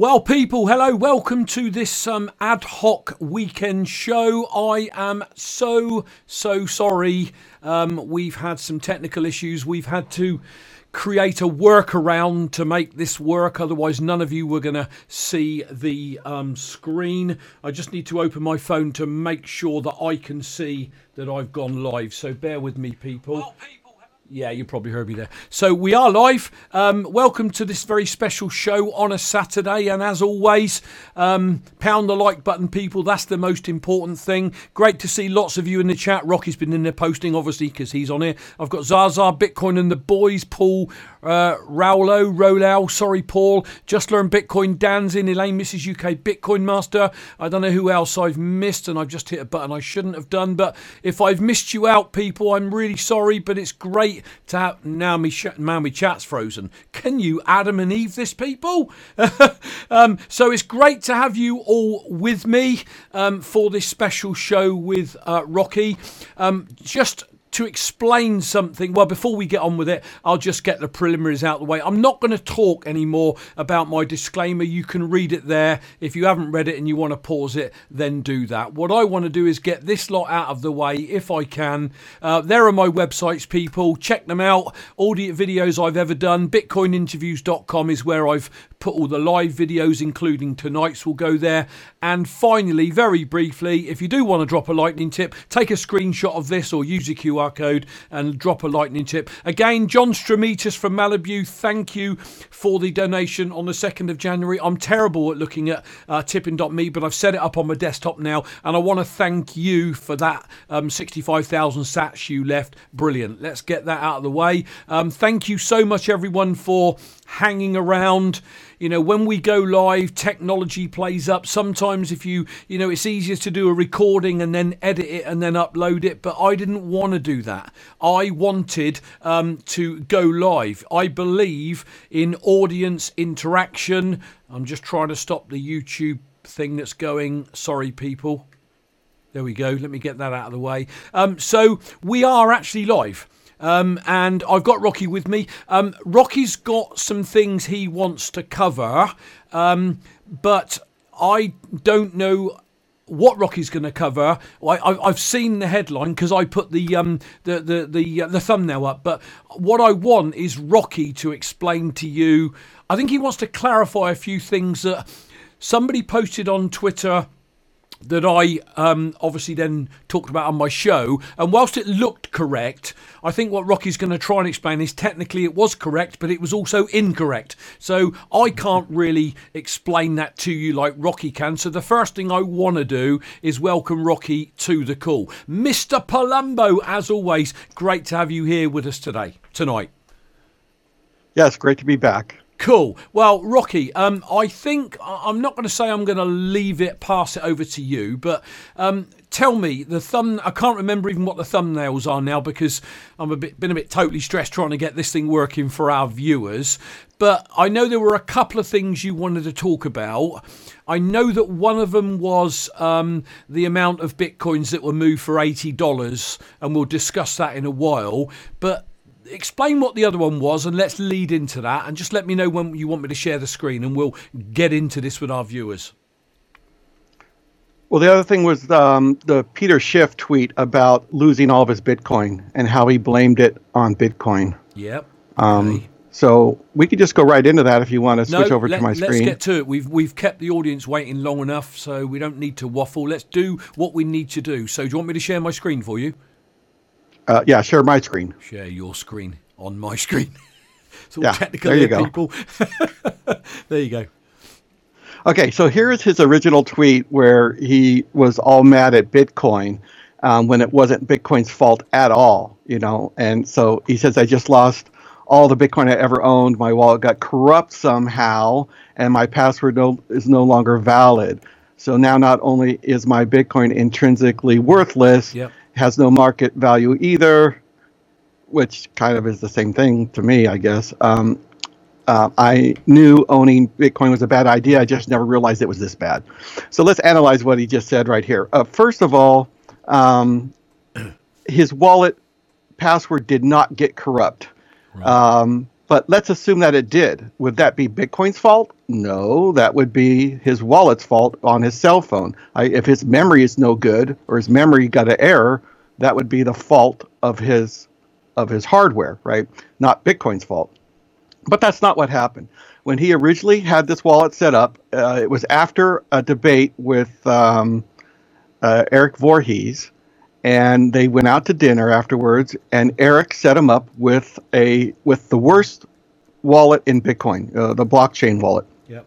Well, people, hello, welcome to this um, ad hoc weekend show. I am so, so sorry. Um, we've had some technical issues. We've had to create a workaround to make this work. Otherwise, none of you were going to see the um, screen. I just need to open my phone to make sure that I can see that I've gone live. So bear with me, people. People yeah, you probably heard me there. So we are live. Um, welcome to this very special show on a Saturday, and as always, um, pound the like button, people. That's the most important thing. Great to see lots of you in the chat. Rocky's been in there posting, obviously, because he's on here. I've got Zaza, Bitcoin, and the boys. Paul, uh, Raulo, Rolau, sorry, Paul. Just learned Bitcoin. Dan's in. Elaine, Mrs. UK Bitcoin Master. I don't know who else I've missed, and I've just hit a button I shouldn't have done. But if I've missed you out, people, I'm really sorry. But it's great to have now me sh- now me chat's frozen. Can you Adam and Eve this people? um, so it's great to have you all with me um, for this special show with uh, Rocky. Um, just to explain something. Well, before we get on with it, I'll just get the preliminaries out of the way. I'm not going to talk anymore about my disclaimer. You can read it there. If you haven't read it and you want to pause it, then do that. What I want to do is get this lot out of the way if I can. Uh, there are my websites, people. Check them out. All the videos I've ever done. BitcoinInterviews.com is where I've put all the live videos, including tonight's, will go there. And finally, very briefly, if you do want to drop a lightning tip, take a screenshot of this or use a QR code and drop a lightning tip. Again, John Stramitas from Malibu, thank you for the donation on the 2nd of January. I'm terrible at looking at uh, tippin.me, but I've set it up on my desktop now, and I want to thank you for that um, 65,000 sats you left. Brilliant. Let's get that out of the way. Um, thank you so much, everyone, for hanging around. You know, when we go live, technology plays up. Sometimes, if you, you know, it's easier to do a recording and then edit it and then upload it. But I didn't want to do that. I wanted um, to go live. I believe in audience interaction. I'm just trying to stop the YouTube thing that's going. Sorry, people. There we go. Let me get that out of the way. Um, so we are actually live. Um, and I've got Rocky with me. Um, Rocky's got some things he wants to cover, um, but I don't know what Rocky's going to cover. I, have seen the headline because I put the um, the the the, uh, the thumbnail up. But what I want is Rocky to explain to you. I think he wants to clarify a few things that somebody posted on Twitter that I um, obviously then talked about on my show. And whilst it looked correct, I think what Rocky's going to try and explain is technically it was correct, but it was also incorrect. So I can't really explain that to you like Rocky can. So the first thing I want to do is welcome Rocky to the call. Mr. Palumbo, as always, great to have you here with us today, tonight. Yes, great to be back. Cool. Well, Rocky, um, I think I'm not going to say I'm going to leave it, pass it over to you, but um, tell me the thumb. I can't remember even what the thumbnails are now because I'm a bit been a bit totally stressed trying to get this thing working for our viewers. But I know there were a couple of things you wanted to talk about. I know that one of them was um, the amount of bitcoins that were moved for eighty dollars, and we'll discuss that in a while. But explain what the other one was and let's lead into that and just let me know when you want me to share the screen and we'll get into this with our viewers. Well, the other thing was um, the Peter Schiff tweet about losing all of his Bitcoin and how he blamed it on Bitcoin. Yep. Um, okay. So we could just go right into that if you want to switch no, over let, to my screen. Let's get to it. We've we've kept the audience waiting long enough, so we don't need to waffle. Let's do what we need to do. So, do you want me to share my screen for you? Uh, yeah, share my screen. Share your screen on my screen. it's all yeah, technical there you go. people. there you go. Okay, so here's his original tweet where he was all mad at Bitcoin um, when it wasn't Bitcoin's fault at all, you know. And so he says, I just lost all the Bitcoin I ever owned. My wallet got corrupt somehow, and my password no, is no longer valid. So now not only is my Bitcoin intrinsically worthless, yep has no market value either, which kind of is the same thing to me, I guess. Um, uh, I knew owning Bitcoin was a bad idea. I just never realized it was this bad. So let's analyze what he just said right here. Uh, first of all, um, his wallet password did not get corrupt. Right. Um, but let's assume that it did. Would that be Bitcoin's fault? No, that would be his wallet's fault on his cell phone. I, if his memory is no good or his memory got an error, that would be the fault of his of his hardware, right? Not Bitcoin's fault. But that's not what happened. When he originally had this wallet set up, uh, it was after a debate with um, uh, Eric Voorhees, and they went out to dinner afterwards and Eric set him up with a with the worst wallet in Bitcoin, uh, the blockchain wallet. Yep.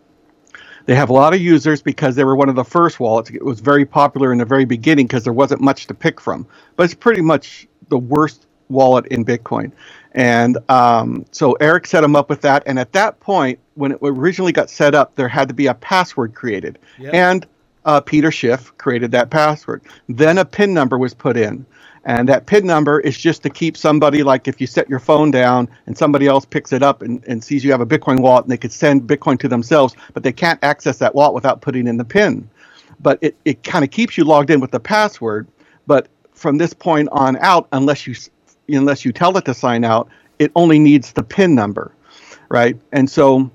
They have a lot of users because they were one of the first wallets. It was very popular in the very beginning because there wasn't much to pick from. But it's pretty much the worst wallet in Bitcoin. And um, so Eric set him up with that. And at that point, when it originally got set up, there had to be a password created. Yep. And uh, Peter Schiff created that password. Then a PIN number was put in. And that PIN number is just to keep somebody, like if you set your phone down and somebody else picks it up and, and sees you have a Bitcoin wallet and they could send Bitcoin to themselves, but they can't access that wallet without putting in the PIN. But it, it kind of keeps you logged in with the password. But from this point on out, unless you unless you tell it to sign out, it only needs the PIN number, right? And so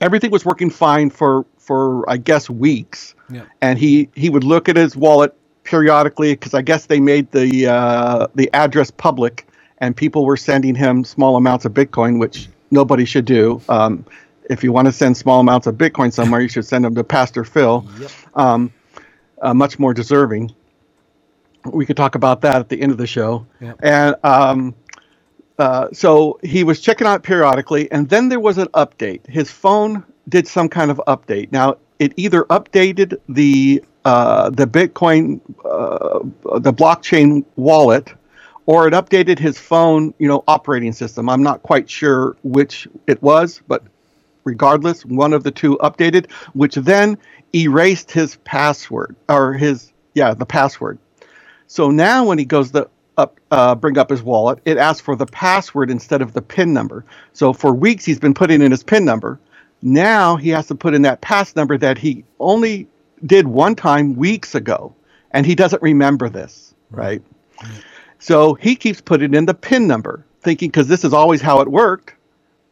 everything was working fine for for I guess weeks. Yeah. And he he would look at his wallet periodically because I guess they made the uh, the address public, and people were sending him small amounts of Bitcoin, which nobody should do. Um, if you want to send small amounts of Bitcoin somewhere, you should send them to Pastor Phil. Yep. Um, uh, much more deserving. We could talk about that at the end of the show. Yep. And um, uh, so he was checking out periodically, and then there was an update. His phone did some kind of update. Now, it either updated the uh, the Bitcoin, uh, the blockchain wallet, or it updated his phone, you know, operating system. I'm not quite sure which it was, but regardless, one of the two updated, which then erased his password or his yeah the password. So now when he goes to up uh, bring up his wallet, it asks for the password instead of the PIN number. So for weeks he's been putting in his PIN number. Now he has to put in that pass number that he only did one time weeks ago, and he doesn't remember this, right? Mm-hmm. So he keeps putting in the PIN number, thinking because this is always how it worked.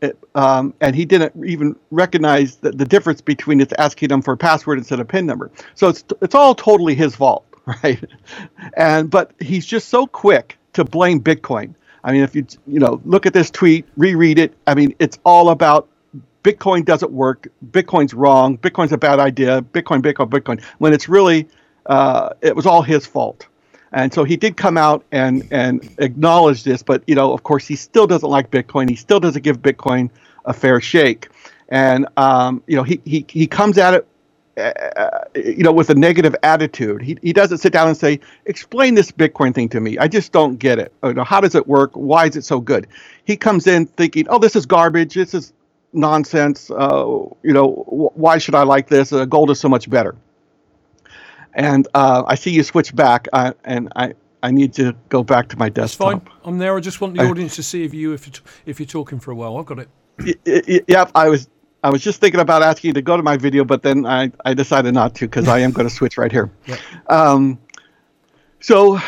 It, um, and he didn't even recognize the, the difference between it's asking him for a password instead of PIN number. So it's it's all totally his fault, right? And but he's just so quick to blame Bitcoin. I mean, if you you know look at this tweet, reread it. I mean, it's all about Bitcoin doesn't work. Bitcoin's wrong. Bitcoin's a bad idea. Bitcoin, Bitcoin, Bitcoin. When it's really, uh, it was all his fault. And so he did come out and and acknowledge this, but you know, of course, he still doesn't like Bitcoin. He still doesn't give Bitcoin a fair shake, and um, you know, he he he comes at it. Uh, you know, with a negative attitude, he he doesn't sit down and say, "Explain this Bitcoin thing to me. I just don't get it. You know, how does it work? Why is it so good?" He comes in thinking, "Oh, this is garbage. This is nonsense. Uh, you know, why should I like this? Uh, gold is so much better. And uh, I see you switch back, uh, and I, I need to go back to my That's desktop. fine. I'm there. I just want the I- audience to see if you if you're, if you're talking for a while. I've got it. Y- y- y- Yep, I was I was just thinking about asking you to go to my video, but then I, I decided not to because I am going to switch right here. Yep. Um, so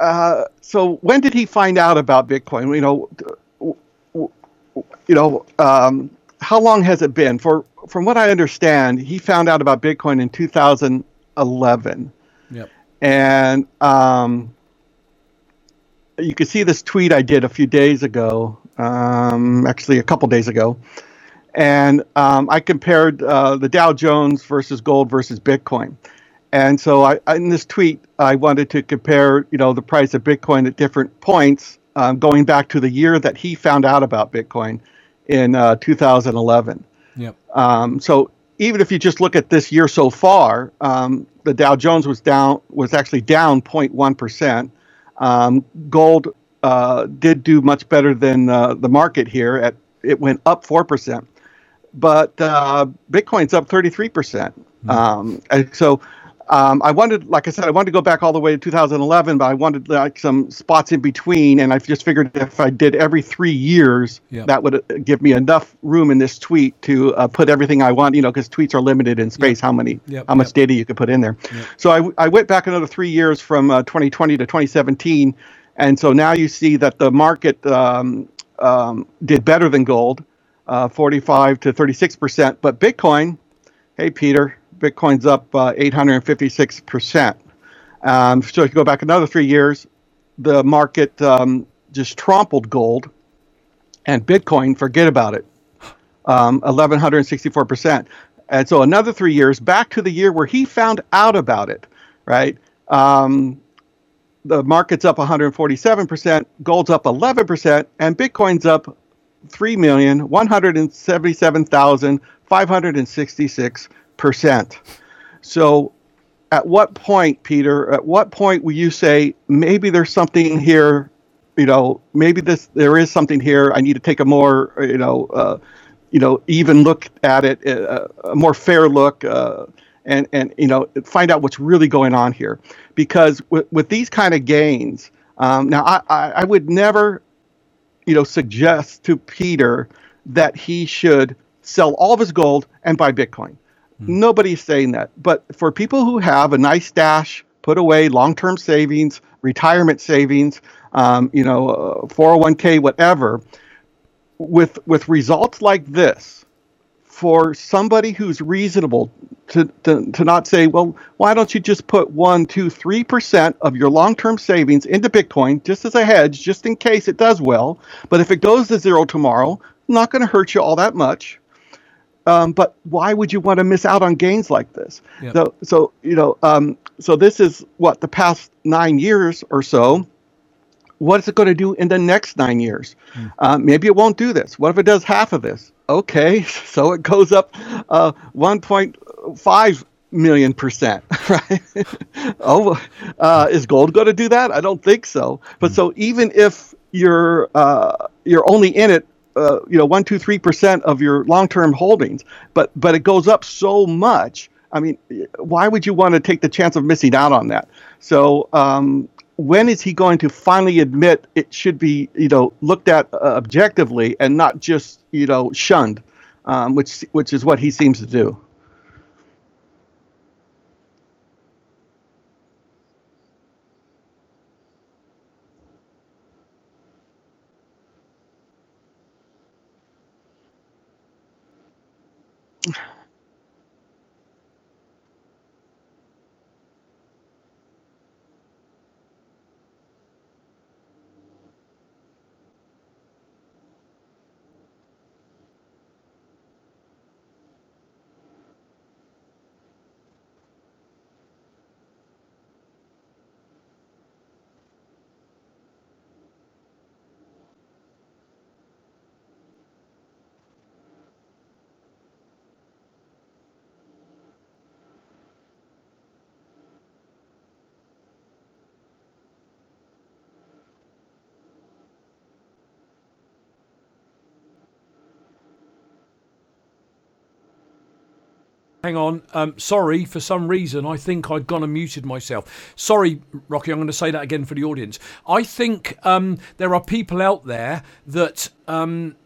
uh, so when did he find out about Bitcoin? You know, you know, um, how long has it been? For from what I understand, he found out about Bitcoin in 2011, Yep. and um, you can see this tweet I did a few days ago, um, actually a couple days ago, and um, I compared uh, the Dow Jones versus gold versus Bitcoin. And so I, in this tweet, I wanted to compare, you know, the price of Bitcoin at different points, um, going back to the year that he found out about Bitcoin in uh, 2011. Yep. Um, so even if you just look at this year so far, um, the Dow Jones was down was actually down 0.1 percent. Um, gold uh, did do much better than uh, the market here. At it went up four percent, but uh, Bitcoin's up 33 percent. Um, and so um, I wanted, like I said, I wanted to go back all the way to 2011, but I wanted like some spots in between, and I just figured if I did every three years, Yeah. that would uh, give me enough room in this tweet to uh, put everything I want. You know, because tweets are limited in space, how many, Yep, how much yep. data you could put in there. So I, I went back another three years from uh, 2020 to 2017, and so now you see that the market um, um, did better than gold, uh, 45 to 36 percent, but Bitcoin hey peter Bitcoin's up uh, 856%. Um, so if you go back another three years, the market um, just trampled gold and Bitcoin, forget about it, um, 1,164%. And so another three years back to the year where he found out about it, right? Um, the market's up 147%, gold's up 11%, and Bitcoin's up 3,177,566 percent. So, at what point, Peter? At what point will you say maybe there's something here? You know, maybe this there is something here. I need to take a more you know, uh, you know, even look at it, uh, a more fair look. Uh, and, and you know find out what's really going on here because with, with these kind of gains um, now I, I, I would never you know, suggest to Peter that he should sell all of his gold and buy Bitcoin. Nobody's saying that. But for people who have a nice stash, put away long-term savings, retirement savings, um, you know, uh, 401k, whatever, with with results like this, for somebody who's reasonable to, to, to not say, well, why don't you just put one, two, three percent of your long-term savings into Bitcoin just as a hedge, just in case it does well. But if it goes to zero tomorrow, not going to hurt you all that much. Um, but why would you want to miss out on gains like this? Yep. So, so you know, um, so this is what the past nine years or so. What is it going to do in the next nine years? Uh, maybe it won't do this. What if it does half of this? Okay, so it goes up uh, 1.5 million percent, right? oh, uh, is gold going to do that? I don't think so. But so even if you're uh, you're only in it, uh, you know, one, two, three percent of your long-term holdings, but but it goes up so much. I mean, why would you want to take the chance of missing out on that? So, um, when is he going to finally admit it should be, you know, looked at uh, objectively and not just, you know, shunned, um, which which is what he seems to do. Hang on. Um, sorry, for some reason, I think I'd gone and muted myself. Sorry, Rocky, I'm going to say that again for the audience. I think um, there are people out there that um,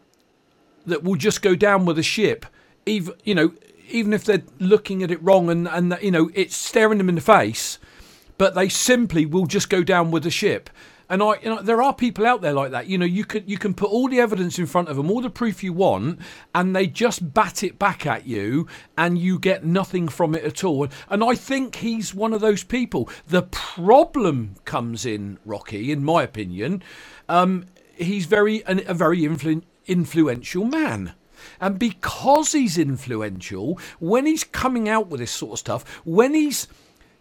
that will just go down with the ship, even you know, even if they're looking at it wrong and and you know it's staring them in the face, but they simply will just go down with the ship. And I, you know, there are people out there like that. You know, you can you can put all the evidence in front of them, all the proof you want, and they just bat it back at you, and you get nothing from it at all. And I think he's one of those people. The problem comes in Rocky, in my opinion. Um, he's very an, a very influ- influential man. And because he's influential, when he's coming out with this sort of stuff, when he's,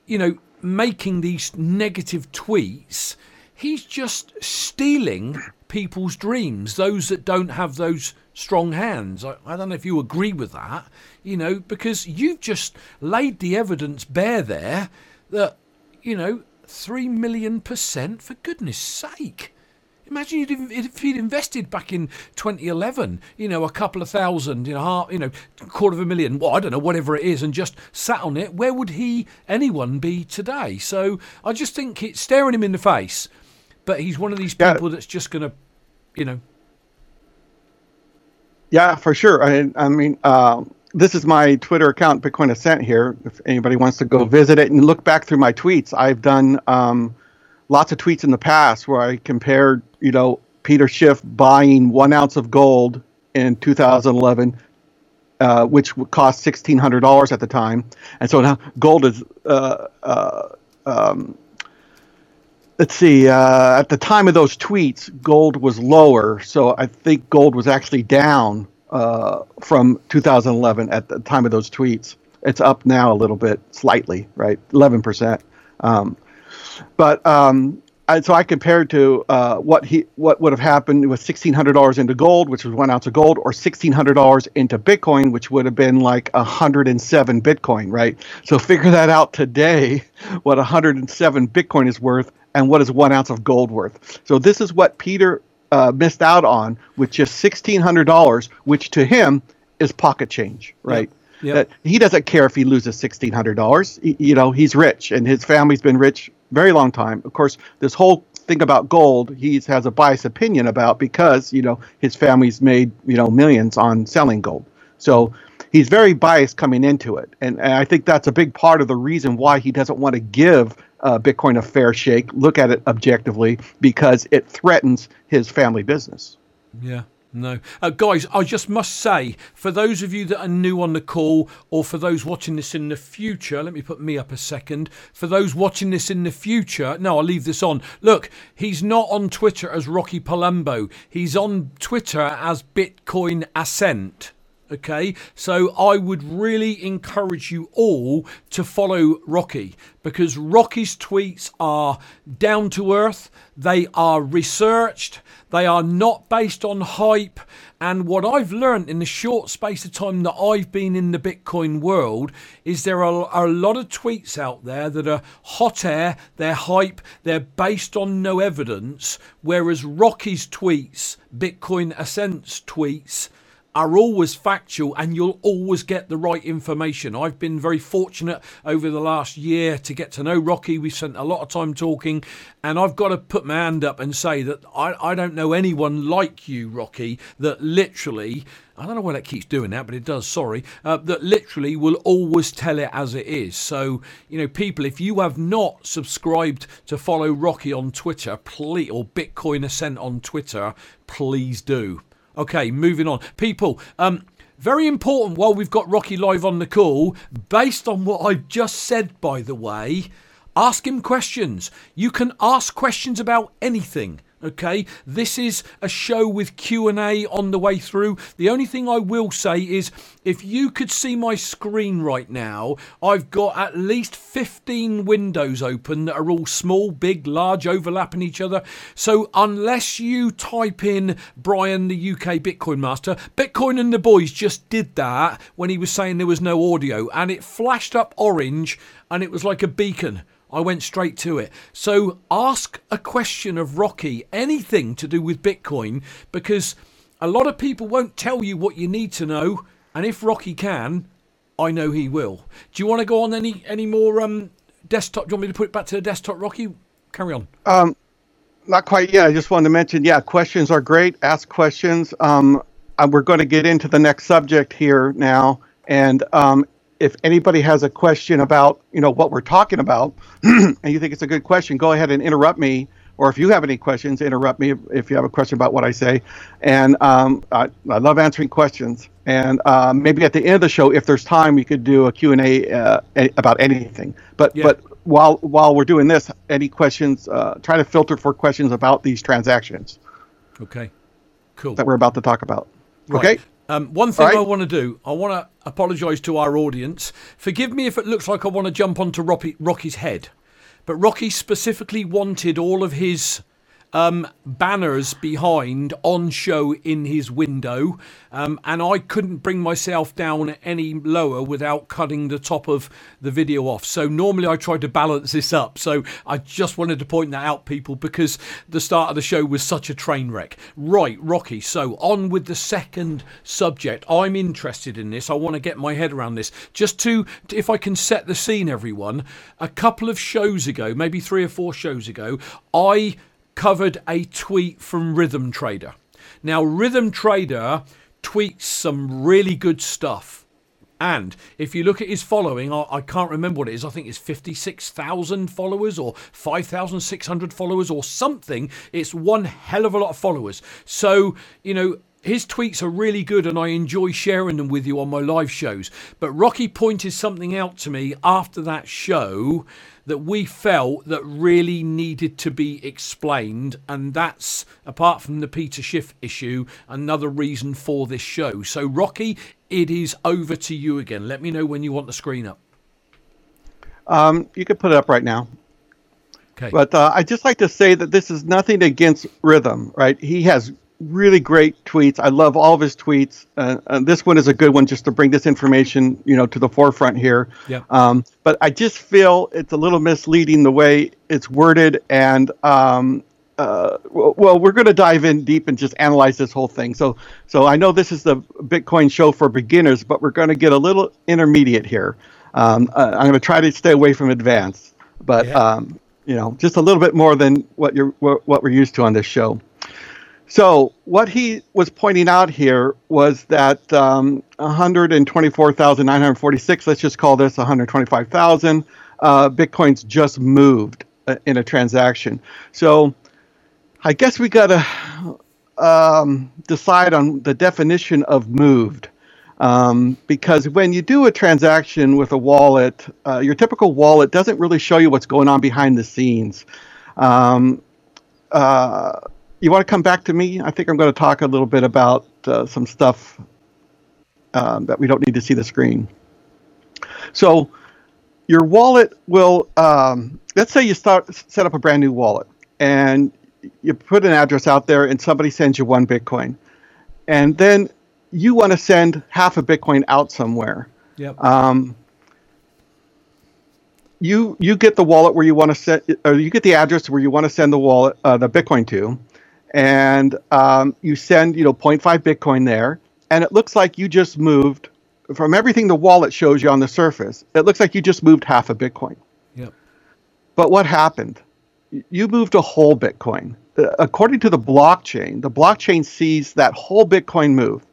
you know, making these negative tweets, he's just stealing people's dreams, those that don't have those strong hands. I, I, don't know if you agree with that, you know, because you've just laid the evidence bare there that, you know, 3 million percent, for goodness sake. Imagine if he'd invested back in 2011, you know, a couple of thousand, you know, half, you know, quarter of a million, well, I don't know, whatever it is, and just sat on it. Where would he, anyone, be today? So I just think it's staring him in the face but he's one of these people yeah. that's just going to, you know. Yeah, for sure. I, I mean, uh, this is my Twitter account, Bitcoin Ascent here. If anybody wants to go visit it and look back through my tweets, I've done um, lots of tweets in the past where I compared, you know, Peter Schiff buying one ounce of gold in 2011 uh, which cost sixteen hundred dollars at the time, and so now gold is uh, uh, um, let's see. Uh, at the time of those tweets, gold was lower, so I think gold was actually down uh, from 2011 at the time of those tweets. It's up now a little bit, slightly, right? 11 percent. Um, but um, I, so I compared to uh, what he what would have happened with sixteen hundred dollars into gold, which was one ounce of gold, or sixteen hundred dollars into Bitcoin, which would have been like hundred and seven Bitcoin, right? So figure that out today, what hundred and seven Bitcoin is worth, and what is one ounce of gold worth. So this is what Peter uh, missed out on with just sixteen hundred dollars, which to him is pocket change, right? Yep. Yep. he doesn't care if he loses sixteen hundred dollars. You know, he's rich, and his family's been rich very long time. Of course, this whole thing about gold, he has a biased opinion about because you know his family's made you know millions on selling gold. So he's very biased coming into it, and, and I think that's a big part of the reason why he doesn't want to give uh, Bitcoin a fair shake, look at it objectively, because it threatens his family business. Yeah. No. Uh, guys, I just must say, for those of you that are new on the call, or for those watching this in the future, let me put me up a second. For those watching this in the future, no, I'll leave this on. Look, he's not on Twitter as Rocky Palumbo, he's on Twitter as Bitcoin Ascent. Okay, so I would really encourage you all to follow Rocky because Rocky's tweets are down to earth, they are researched, they are not based on hype. And what I've learned in the short space of time that I've been in the Bitcoin world is there are, a lot of tweets out there that are hot air, they're hype, they're based on no evidence, whereas Rocky's tweets, Bitcoin Ascent's tweets, are always factual and you'll always get the right information. I've been very fortunate over the last year to get to know Rocky. We've spent a lot of time talking, and I've got to put my hand up and say that I, I don't know anyone like you, Rocky, that literally. I don't know why that keeps doing that, but it does. Sorry, uh, that literally will always tell it as it is. So you know, people, if you have not subscribed to follow Rocky on Twitter, please, or Bitcoin Ascent on Twitter, please do. Okay, moving on. People, um, very important while we've got Rocky live on the call, based on what I've just said, by the way, ask him questions. You can ask questions about anything okay? This is a show with q&a on the way through. The only thing i will say is if you could see my screen right now i've got at least 15 windows open that are all small big large overlapping each other. So unless you type in brian the uk bitcoin master bitcoin and the boys just did that when he was saying there was no audio and it flashed up orange and it was like a beacon I went straight to it. So ask a question of Rocky, anything to do with Bitcoin, because a lot of people won't tell you what you need to know. And if Rocky can, I know he will. Do you want to go on any any more um, desktop? Do you want me to put it back to the desktop, Rocky? Carry on. Um, not quite yet. I just wanted to mention, yeah, questions are great. Ask questions. Um, uh, we're going to get into the next subject here now, and um, if anybody has a question about you know what we're talking about, and you think it's a good question, go ahead and interrupt me. Or if you have any questions, interrupt me if you have a question about what I say. And um, I, I, love answering questions. And um, maybe at the end of the show, if there's time, we could do a Q and A uh, about anything. But yeah. but while while we're doing this, any questions? Uh, try to filter for questions about these transactions. Okay, cool. That we're about to talk about. Right. Okay. Um, one thing right. I want to do, I want to apologise to our audience. Forgive me if it looks like I want to jump onto Rocky, Rocky's head, but Rocky specifically wanted all of his um, banners behind on show in his window, um, and I couldn't bring myself down any lower without cutting the top of the video off. So normally I try to balance this up. So I just wanted to point that out, people, because the start of the show was such a train wreck. Right, Rocky. So on with the second subject. I'm interested in this. I want to get my head around this. Just to, if I can set the scene, everyone. A couple of shows ago, maybe three or four shows ago, I covered a tweet from Rhythm Trader. Now, Rhythm Trader tweets some really good stuff. And if you look at his following, I, can't remember what it is. I think it's 56,000 followers or 5,600 followers or something. It's one hell of a lot of followers. So, you know, his tweets are really good and I enjoy sharing them with you on my live shows. But Rocky pointed something out to me after that show that we felt that really needed to be explained and that's apart from the Peter Schiff issue another reason for this show. So Rocky, it is over to you again. Let me know when you want the screen up. Um, you can put it up right now. Okay. But uh, I just like to say that this is nothing against Rhythm, right? He has really great tweets. I love all of his tweets. Uh, and this one is a good one just to bring this information, you know, to the forefront here. Yeah. Um, but I just feel it's a little misleading the way it's worded. And um, uh, well, we're going to dive in deep and just analyze this whole thing. So, so I know this is the Bitcoin show for beginners, but we're going to get a little intermediate here. Um, uh, I'm going to try to stay away from advanced, but yeah. um, you know, just a little bit more than what you're what, what we're used to on this show. So what he was pointing out here was that um, 124,946, let's just call this 125,000, uh, Bitcoins just moved uh, in a transaction. So I guess we got to um, decide on the definition of moved. Um, because when you do a transaction with a wallet, uh, your typical wallet doesn't really show you what's going on behind the scenes. Um, uh, you want to come back to me? I think I'm going to talk a little bit about uh, some stuff um, that we don't need to see the screen. So, your wallet will. Um, let's say you start set up a brand new wallet, and you put an address out there, and somebody sends you one Bitcoin, and then you want to send half a Bitcoin out somewhere. Yep. Um, you you get the wallet where you want to set, or you get the address where you want to send the wallet, uh, the Bitcoin to, and um, you send you know 0.5 bitcoin there. And it looks like you just moved from everything the wallet shows you on the surface it looks like you just moved half a bitcoin. Yep. But what happened? You moved a whole bitcoin. Uh, according to the blockchain the blockchain sees that whole bitcoin move.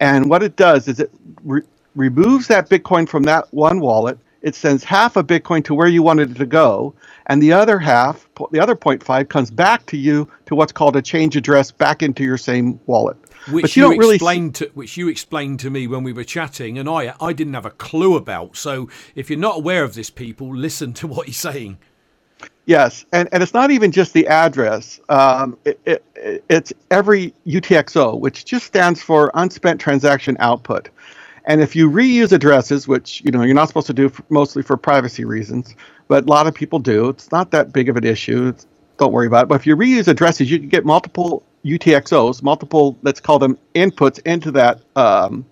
And what it does is it re- removes that bitcoin from that one wallet. It sends half a bitcoin to where you wanted it to go and the other half, the other 0.5, comes back to you to what's called a change address back into your same wallet. Which you, you really explained to which you explained to me when we were chatting, and I I didn't have a clue about. So if you're not aware of this, people, listen to what he's saying. Yes, and, and it's not even just the address. Um, it, it, it's every UTXO, which just stands for unspent transaction output. And if you reuse addresses, which you know you're not supposed to do for, mostly for privacy reasons, but a lot of people do. It's not that big of an issue. It's, don't worry about it. But if you reuse addresses, you can get multiple UTXOs, multiple, let's call them inputs into that um,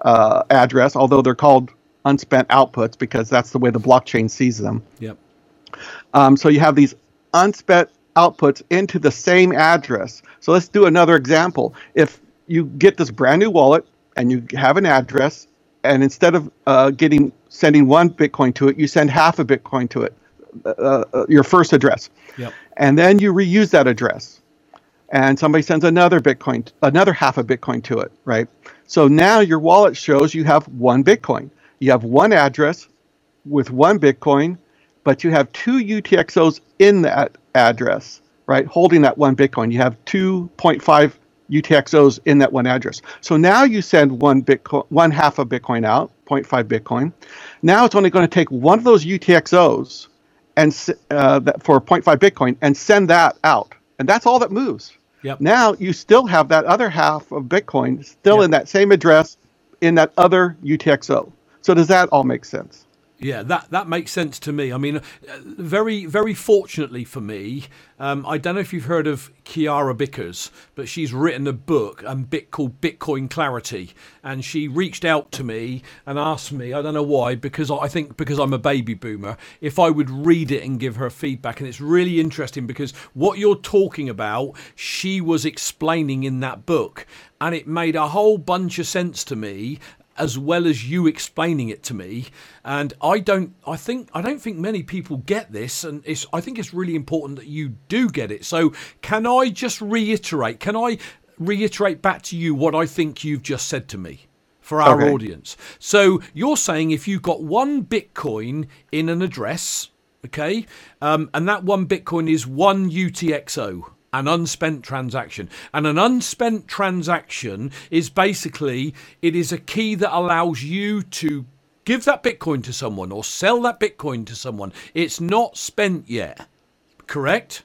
uh, address, although they're called unspent outputs because that's the way the blockchain sees them. Yep. Um, so you have these unspent outputs into the same address. So let's do another example. If you get this brand new wallet and you have an address and instead of uh, getting sending one Bitcoin to it, you send half a Bitcoin to it, uh, uh, your first address, Yep. and then you reuse that address, and somebody sends another Bitcoin, another half a Bitcoin to it, right? So now your wallet shows you have one Bitcoin. You have one address with one Bitcoin, but you have two UTXOs in that address, right? Holding that one Bitcoin. You have 2.5 UTXOs in that one address. So now you send one Bitcoin, one half of Bitcoin out, 0.5 Bitcoin. Now it's only going to take one of those UTXOs and uh, for 0.5 Bitcoin and send that out, and that's all that moves. Yep. Now you still have that other half of Bitcoin still Yep. in that same address in that other UTXO. So does that all make sense? Yeah, that, that makes sense to me. I mean, uh, very very fortunately for me, um, I don't know if you've heard of Kiara Bickers, but she's written a book um, bit called Bitcoin Clarity, and she reached out to me and asked me, I don't know why, because I think because I'm a baby boomer, if I would read it and give her feedback. And it's really interesting because what you're talking about, she was explaining in that book, and it made a whole bunch of sense to me as well as you explaining it to me. And i don't i think i don't think many people get this and it's i think it's really important that you do get it. So can i just reiterate can i reiterate back to you what i think you've just said to me for our Okay. audience? So you're saying if you've got one bitcoin in an address okay um, and that one bitcoin is one utxo an unspent transaction and an unspent transaction is basically it is a key that allows you to give that bitcoin to someone or sell that bitcoin to someone it's not spent yet correct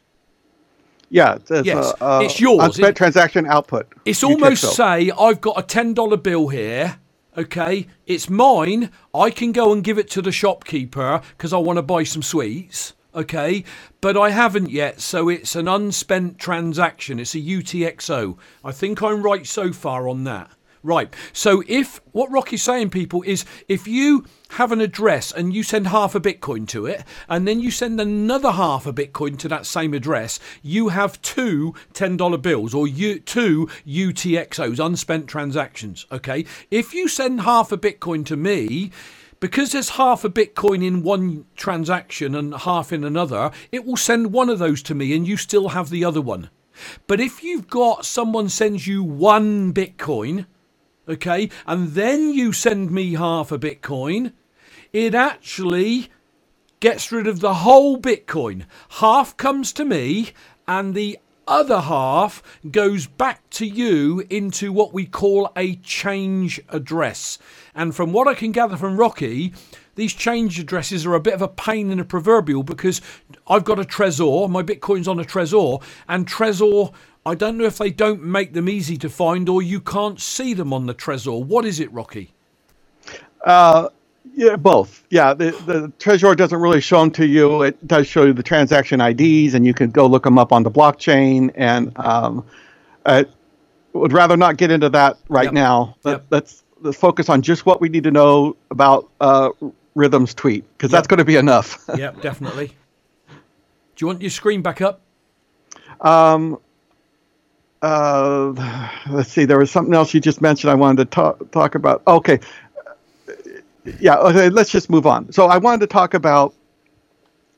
Yeah, it's, Yes, uh, uh, it's yours. Unspent It- transaction output. It's almost say I've got a ten dollar bill here. Okay, it's mine. I can go and give it to the shopkeeper because I want to buy some sweets. Okay, but I haven't yet, so it's an unspent transaction. It's a UTXO. I think I'm right so far on that. Right. So if what Rocky's saying, people, is if you have an address and you send half a Bitcoin to it, and then you send another half a Bitcoin to that same address, you have two $10 bills or you, two UTXOs, unspent transactions. Okay. If you send half a Bitcoin to me, because there's half a Bitcoin in one transaction and half in another, it will send one of those to me and you still have the other one. But if you've got someone sends you one Bitcoin, okay, and then you send me half a Bitcoin, it actually gets rid of the whole Bitcoin. Half comes to me, and the other half goes back to you into what we call a change address. And from what I can gather from Rocky, these change addresses are a bit of a pain in the proverbial because I've got a Trezor, my Bitcoin's on a Trezor, and Trezor. I don't know if they don't make them easy to find or you can't see them on the Trezor. What is it, Rocky? Uh, Yeah, both. Yeah, the, the Trezor doesn't really show them to you. It does show you the transaction IDs, and you can go look them up on the blockchain. And um, I would rather not get into that right Yep. now. Let, Yep. Focus on just what we need to know about uh, Rhythm's tweet, because that's going to be enough. Yep, definitely. Do you want your screen back up? uh, let's see. There was something else you just mentioned. I wanted to talk talk about. Okay, yeah. Okay, let's just move on. So I wanted to talk about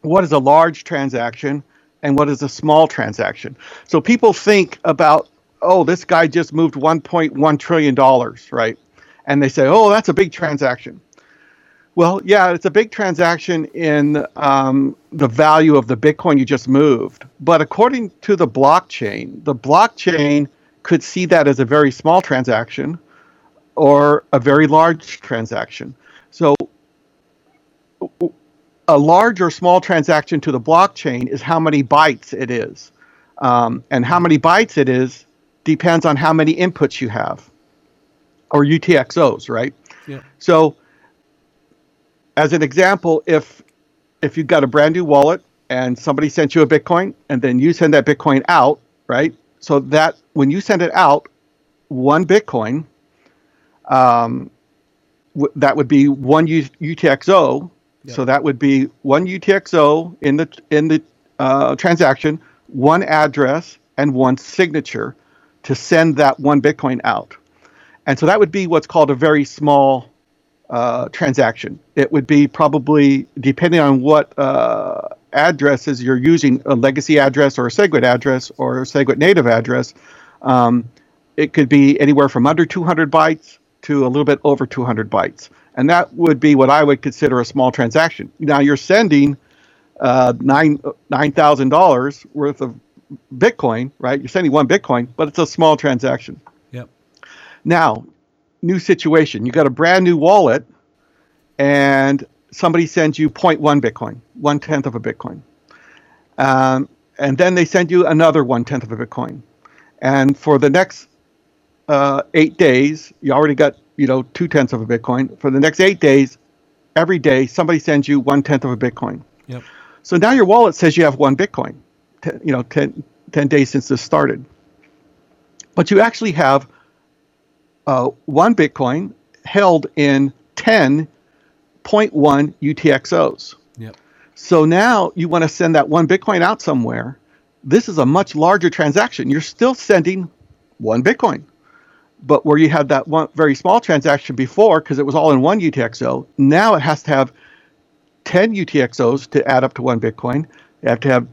what is a large transaction and what is a small transaction. So people think about, oh, this guy just moved 1.1 trillion dollars, right? And they say, oh, that's a big transaction. Well, yeah, it's a big transaction in um, the value of the Bitcoin you just moved. But according to the blockchain, the blockchain could see that as a very small transaction or a very large transaction. So a large or small transaction to the blockchain is how many bytes it is. Um, and how many bytes it is depends on how many inputs you have or UTXOs, right? Yeah. So, as an example, if if you've got a brand new wallet and somebody sent you a Bitcoin and then you send that Bitcoin out, right? So that when you send it out, one Bitcoin, um, w- that would be one U- UTXO. So that would be one UTXO in the in the uh, transaction, one address, and one signature to send that one Bitcoin out. And so that would be what's called a very small uh, transaction. It would be probably depending on what uh, addresses you're using, a legacy address or a SegWit address or a SegWit native address. Um, it could be anywhere from under 200 bytes to a little bit over 200 bytes, and that would be what I would consider a small transaction. Now you're sending uh, nine nine thousand dollars worth of Bitcoin, right? You're sending one Bitcoin, but it's a small transaction. Now, new situation. You got a brand new wallet, and somebody sends you 0.1 Bitcoin, one tenth of a Bitcoin, um, and then they send you another one tenth of a Bitcoin, and for the next uh, eight days, you already got you know two tenths of a Bitcoin. For the next eight days, every day somebody sends you one tenth of a Bitcoin. Yep. So now your wallet says you have one Bitcoin, ten, you know, 10, 10 days since this started. But you actually have uh, one Bitcoin held in 10.1 UTXOs. Yep. So now you want to send that one Bitcoin out somewhere. This is a much larger transaction. You're still sending one Bitcoin. But where you had that one very small transaction before, because it was all in one UTXO, now it has to have 10 UTXOs to add up to one Bitcoin. You have to have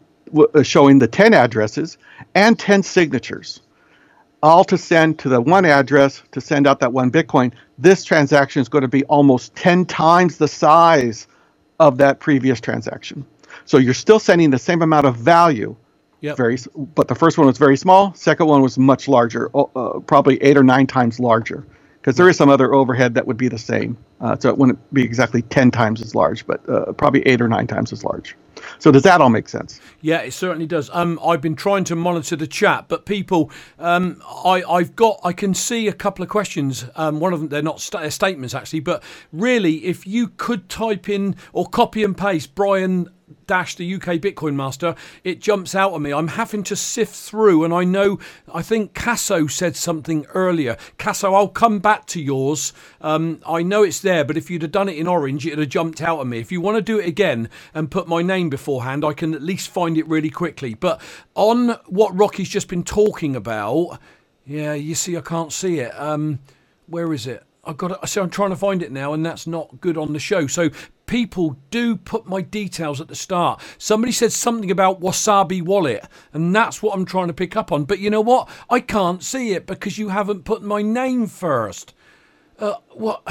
uh, showing the 10 addresses and 10 signatures, all to send to the one address to send out that one Bitcoin. This transaction is going to be almost 10 times the size of that previous transaction. So you're still sending the same amount of value. Yep. Very, but the first one was very small. Second one was much larger, uh, probably eight or nine times larger because there is some other overhead that would be the same. Uh, so it wouldn't be exactly 10 times as large, but uh, probably eight or nine times as large. So does that all make sense? Yeah, it certainly does. Um, I've been trying to monitor the chat, but people, um, I, I've got, I can see a couple of questions. Um, one of them, they're not st- statements actually, but really, if you could type in or copy and paste Brian dash the UK Bitcoin Master, it jumps out at me. I'm having to sift through, and I know, I think Casso said something earlier. Casso, I'll come back to yours. Um, I know it's there, but if you'd have done it in orange, it'd have jumped out at me. If you want to do it again and put my name beforehand, I can at least find it really quickly. But on what Rocky's just been talking about, yeah, you see, I can't see it. Um, where is it? I've got it. So I'm trying to find it now, and that's not good on the show. So people do put my details at the start. Somebody said something about Wasabi Wallet, and that's what I'm trying to pick up on. But you know what? I can't see it because you haven't put my name first. Uh, what?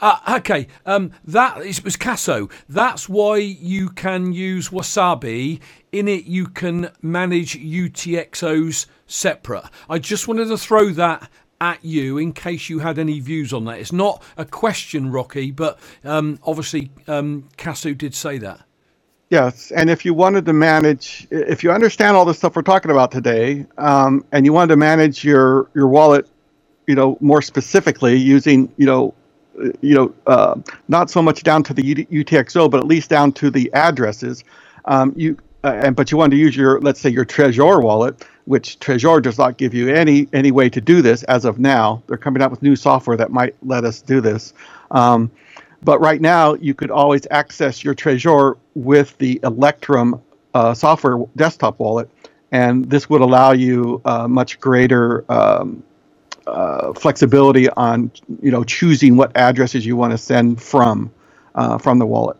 Uh, okay, um, that is, was Casso. That's why you can use Wasabi. In it, you can manage UTXOs separate. I just wanted to throw that at you in case you had any views on that. It's not a question, Rocky, but um, obviously um, Casso did say that. Yes, and if you wanted to manage, if you understand all the stuff we're talking about today, um, and you wanted to manage your your wallet, you know, more specifically using, you know, you know, uh, not so much down to the UTXO, but at least down to the addresses, um, you uh, and but you wanted to use your, let's say, your Trezor wallet which Trezor does not give you any any way to do this as of now. They're coming out with new software that might let us do this. Um, but right now, you could always access your Trezor with the Electrum uh, software desktop wallet, and this would allow you uh, much greater um, uh, flexibility on you know choosing what addresses you want to send from uh, from the wallet.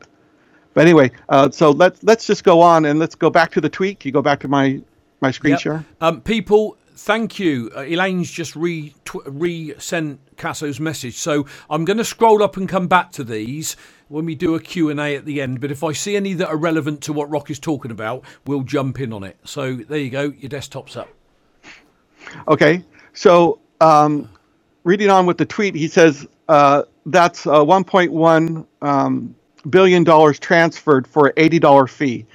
But anyway, uh, so let's let's just go on and let's go back to the tweak. You go back to my my screen yep. share. Um, people, thank you. Uh, Elaine's just re re sent Casso's message, so I'm going to scroll up and come back to these when we do a Q&A at the end. But if I see any that are relevant to what Rock is talking about, we'll jump in on it. So there you go. Your desktop's up. Okay. So um, reading on with the tweet, he says uh, that's uh, 1.1 um, billion dollars transferred for an $80 fee.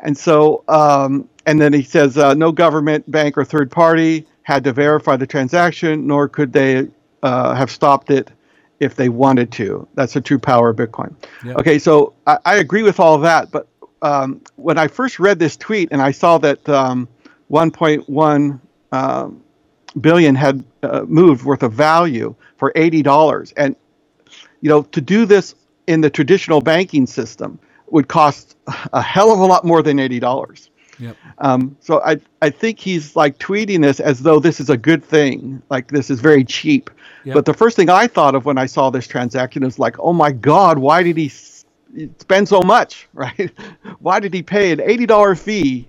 And so um, and then he says uh, no government, bank, or third party had to verify the transaction, nor could they uh, have stopped it if they wanted to. That's the true power of Bitcoin. Yep. Okay, so I, I, agree with all that, but um, when I first read this tweet and I saw that um, 1.1 um, billion had uh, moved worth of value for $80, and you know to do this in the traditional banking system would cost a hell of a lot more than $80. Yep. Um, so I I think he's like tweeting this as though this is a good thing, like this is very cheap. Yep. But the first thing I thought of when I saw this transaction is like, oh my God, why did he s- spend so much, right? why did he pay an eighty dollar fee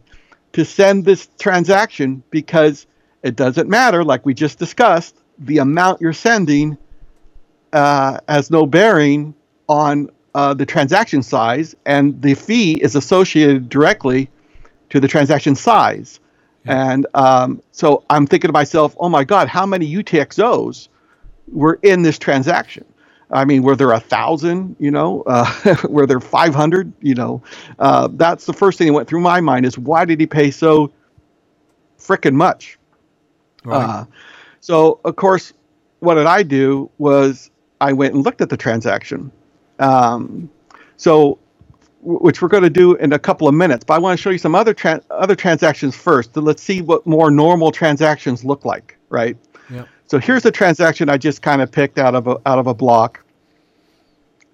to send this transaction? Because it doesn't matter, like we just discussed, the amount you're sending uh, has no bearing on uh, the transaction size, and the fee is associated directly to the transaction size. And um, so I'm thinking to myself, oh my God, how many UTXOs were in this transaction? I mean, were there a thousand? You know, uh, were there 500? You know, uh, that's the first thing that went through my mind is why did he pay so frickin' much? Right. Uh, so, of course, what did I do was I went and looked at the transaction. Um, so, which we're going to do in a couple of minutes, but I want to show you some other tran- other transactions first. So let's see what more normal transactions look like, right? Yep. So here's a transaction I just kind of picked out of a, out of a block,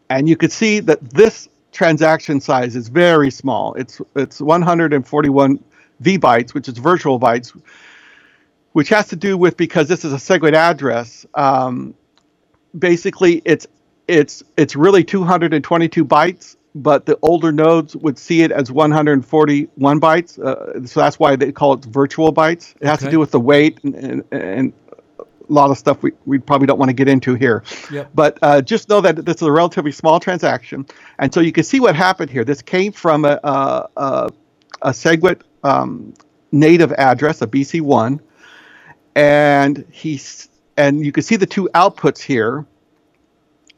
and you could see that this transaction size is very small. It's it's 141 V bytes, which is virtual bytes, which has to do with because this is a SegWit address. Um, basically, it's it's it's really 222 bytes, but the older nodes would see it as 141 bytes. Uh, so that's why they call it virtual bytes. It has to do with the weight and, and, and a lot of stuff we, we probably don't want to get into here. Yep. But uh, just know that this is a relatively small transaction, and so you can see what happened here. This came from a a, a, a SegWit um, native address, a BC1, and he's and you can see the two outputs here.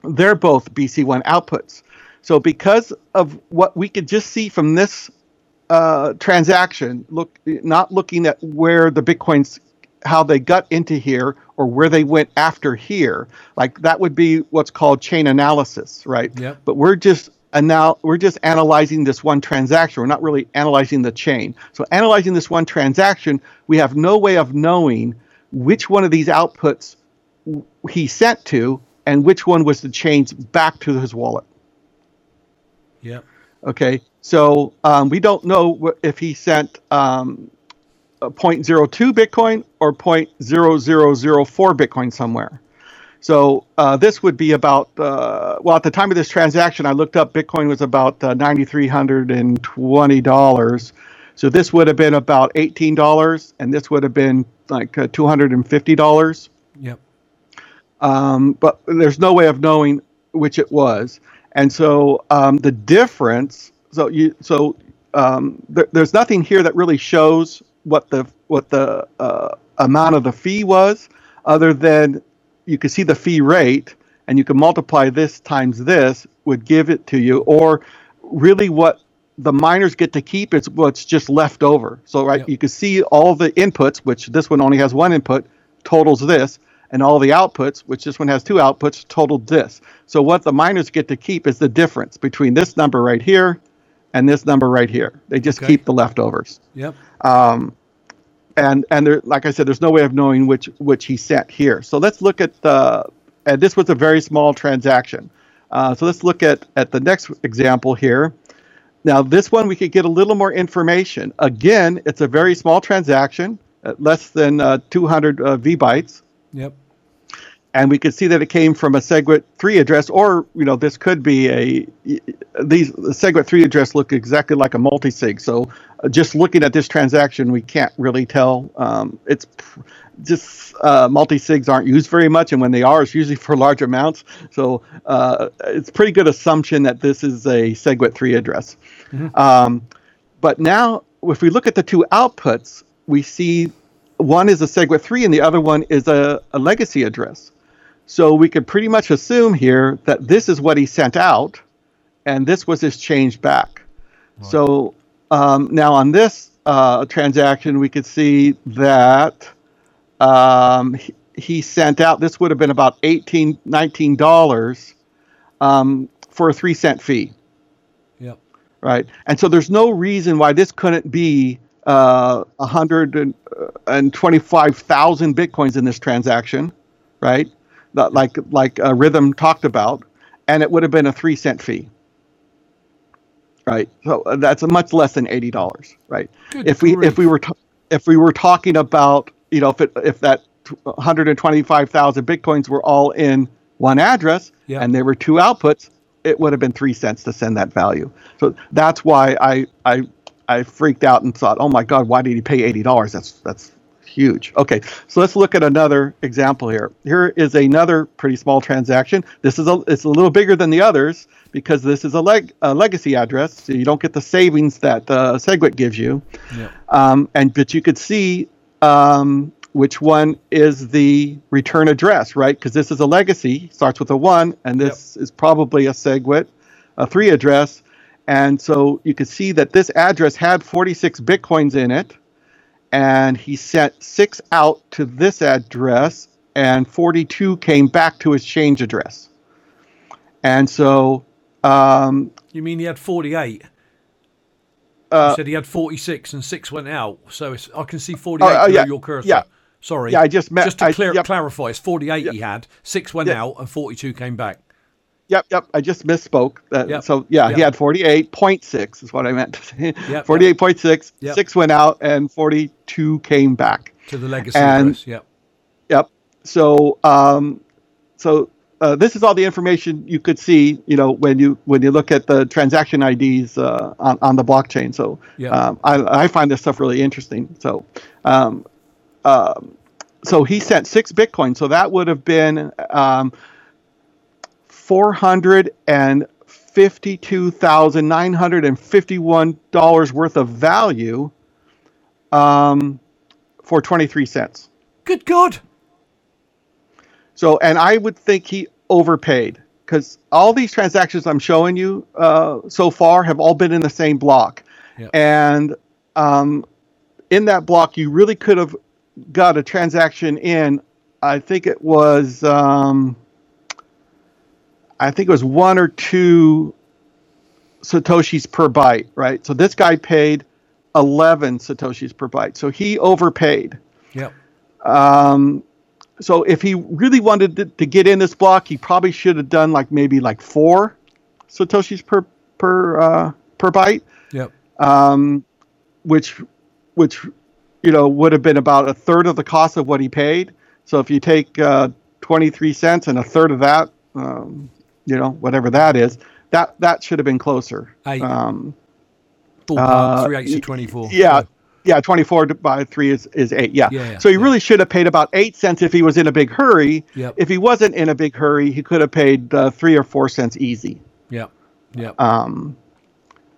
They're both BC1 outputs. So because of what we could just see from this uh, transaction, look not looking at where the bitcoins how they got into here or where they went after here, like that would be what's called chain analysis, right? Yep. But we're just and now we're just analyzing this one transaction. We're not really analyzing the chain. So analyzing this one transaction, we have no way of knowing which one of these outputs w- he sent to and which one was the change back to his wallet. Yep. Okay, so um, we don't know if he sent um, 0.02 Bitcoin or 0.0004 Bitcoin somewhere. So uh, this would be about uh, well at the time of this transaction, I looked up Bitcoin was about uh, ninety three hundred and twenty dollars. So this would have been about eighteen dollars, and this would have been like uh, two hundred and fifty dollars Yep. um, but there's no way of knowing which it was. And so um, the difference, so you, so um, there, there's nothing here that really shows what the what the uh, amount of the fee was, other than you can see the fee rate, and you can multiply this times this would give it to you, or really what the miners get to keep is what's just left over. So right, Yep. you can see all the inputs, which this one only has one input, totals this, and all the outputs, which this one has two outputs, totaled this. So what the miners get to keep is the difference between this number right here and this number right here. They just Okay. keep the leftovers. Yep. And and there, like I said, there's no way of knowing which which he sent here. So let's look at the. And this was a very small transaction. Uh, so let's look at at the next example here. Now, this one we could get a little more information. Again, it's a very small transaction, at less than uh, 200 uh, V bytes, Yep. And we could see that it came from a SegWit 3 address, or you know, this could be a these the SegWit 3 address look exactly like a multi-sig. So, uh, just looking at this transaction, we can't really tell. Um, it's just uh, multi-sigs aren't used very much, and when they are, it's usually for large amounts. So, uh, it's pretty good assumption that this is a SegWit 3 address. Um, but now, if we look at the two outputs, we see one is a SegWit 3 and the other one is a, a legacy address. So we could pretty much assume here that this is what he sent out and this was his change back. So um, now on this uh, transaction, we could see that um, he, he sent out, this would have been about $18, $19 um, for a three cent fee Yep. right? And so there's no reason why this couldn't be uh, 125,000 bitcoins in this transaction, right? That, like like uh, Rhythm talked about, and it would have been a three cent fee. right? So uh, that's a much less than eighty dollars, right? Good if we grief. if we were t- if we were talking about you know if it if that one hundred and twenty five thousand bitcoins were all in one address Yeah. and there were two outputs, it would have been three cents to send that value. So that's why I I I freaked out and thought, oh my god, why did he pay eighty dollars? That's that's huge. Okay, so let's look at another example here. Here is another pretty small transaction. This is a it's a little bigger than the others because this is a leg a legacy address, so you don't get the savings that uh, Segwit gives you. Yeah. Um, and but you could see um, which one is the return address, right? Because this is a legacy, starts with a one, and this is probably a SegWit, a three address. And so you could see that this address had 46 bitcoins in it, and he sent six out to this address, and 42 came back to his change address. And so um, You mean he had 48? Uh, you said he had 46 and six went out. So it's, I can see 48 Oh, oh, below yeah, your cursor. yeah. Sorry. Yeah, I just meant- Just to I- clear, yep. clarify, it's 48 he had, six went Yep. out, and 42 came back. Yep, yep. I just misspoke. Uh, Yep. So yeah, he had forty-eight point six is what I meant to say. yep. Forty-eight point six. Yep. Six went out, and forty-two came back. To the legacy And-. Yep. Yep. So um, so uh, this is all the information you could see. You know when you when you look at the transaction IDs uh, on on the blockchain. So Yep. um, I I find this stuff really interesting. So. Um, um, so he sent six Bitcoin. So that would have been um, $452,951 worth of value um, for 23 cents. Good God. So, and I would think he overpaid because all these transactions I'm showing you uh, so far have all been in the same block. Yep. And um, in that block, you really could have got a transaction in. I think it was um, I think it was one or two satoshis per byte, right? So this guy paid 11 satoshis per byte. So he overpaid. Yep. Um, so if he really wanted to, to get in this block, he probably should have done like maybe like four satoshis per per uh, per byte, Yep. um, which which you know would have been about a third of the cost of what he paid. So if you take uh, 23 cents and a third of that, um, you know whatever that is, that that should have been closer. Eight. Um, Ballpark, uh, three eighths y- of 24. yeah, yeah, 24 by 3 is, is 8. Yeah. Yeah, yeah, so he yeah. really should have paid about 8 cents if he was in a big hurry. Yep. If he wasn't in a big hurry, he could have paid uh, 3 or 4 cents easy. Yep. Yep. Um,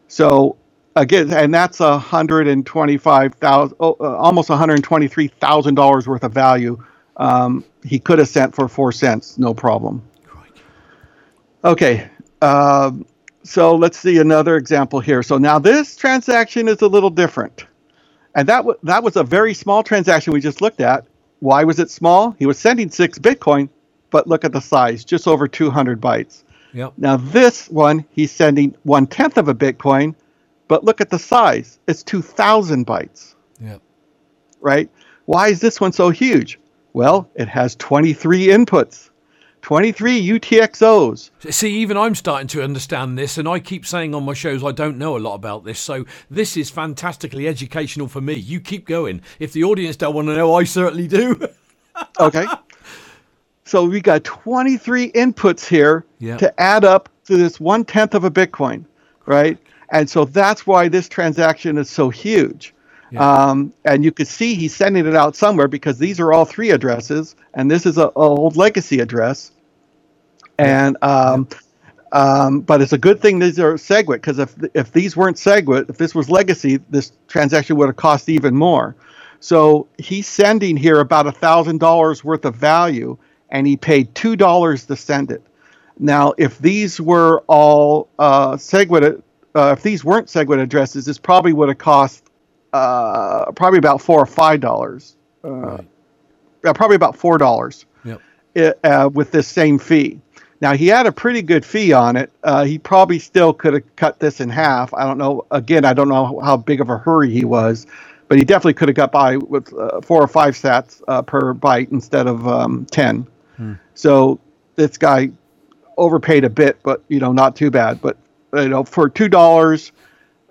so again, and that's a 125,000 oh, uh, almost 123,000 dollars worth of value. Um, he could have sent for 4 cents, no problem. Okay. Um, so let's see another example here. So now this transaction is a little different. And that, w- that was a very small transaction we just looked at. Why was it small? He was sending six Bitcoin, but look at the size, just over 200 bytes. Yep. Now this one, he's sending one tenth of a Bitcoin, but look at the size. It's 2,000 bytes, Yep. right? Why is this one so huge? Well, it has 23 inputs, 23 UTXOs. See, even I'm starting to understand this, and I keep saying on my shows I don't know a lot about this. So this is fantastically educational for me. You keep going. If the audience don't want to know, I certainly do. Okay. so we got 23 inputs here Yeah. to add up to this one tenth of a Bitcoin, right? And so that's why this transaction is so huge. Um, and you could see he's sending it out somewhere because these are all three addresses, and this is a, a old legacy address. And um, um, but it's a good thing these are SegWit because if if these weren't SegWit, if this was legacy, this transaction would have cost even more. So he's sending here about a thousand dollars worth of value, and he paid two dollars to send it. Now, if these were all uh, SegWit, uh, if these weren't SegWit addresses, this probably would have cost uh, probably about four or five dollars. Uh, Right. probably about four dollars Yep. uh, with this same fee. Now he had a pretty good fee on it. Uh, he probably still could have cut this in half. I don't know. Again, I don't know how big of a hurry he was, but he definitely could have got by with uh, four or five sats uh, per byte instead of um, ten. So this guy overpaid a bit, but you know, not too bad. But you know, for two dollars,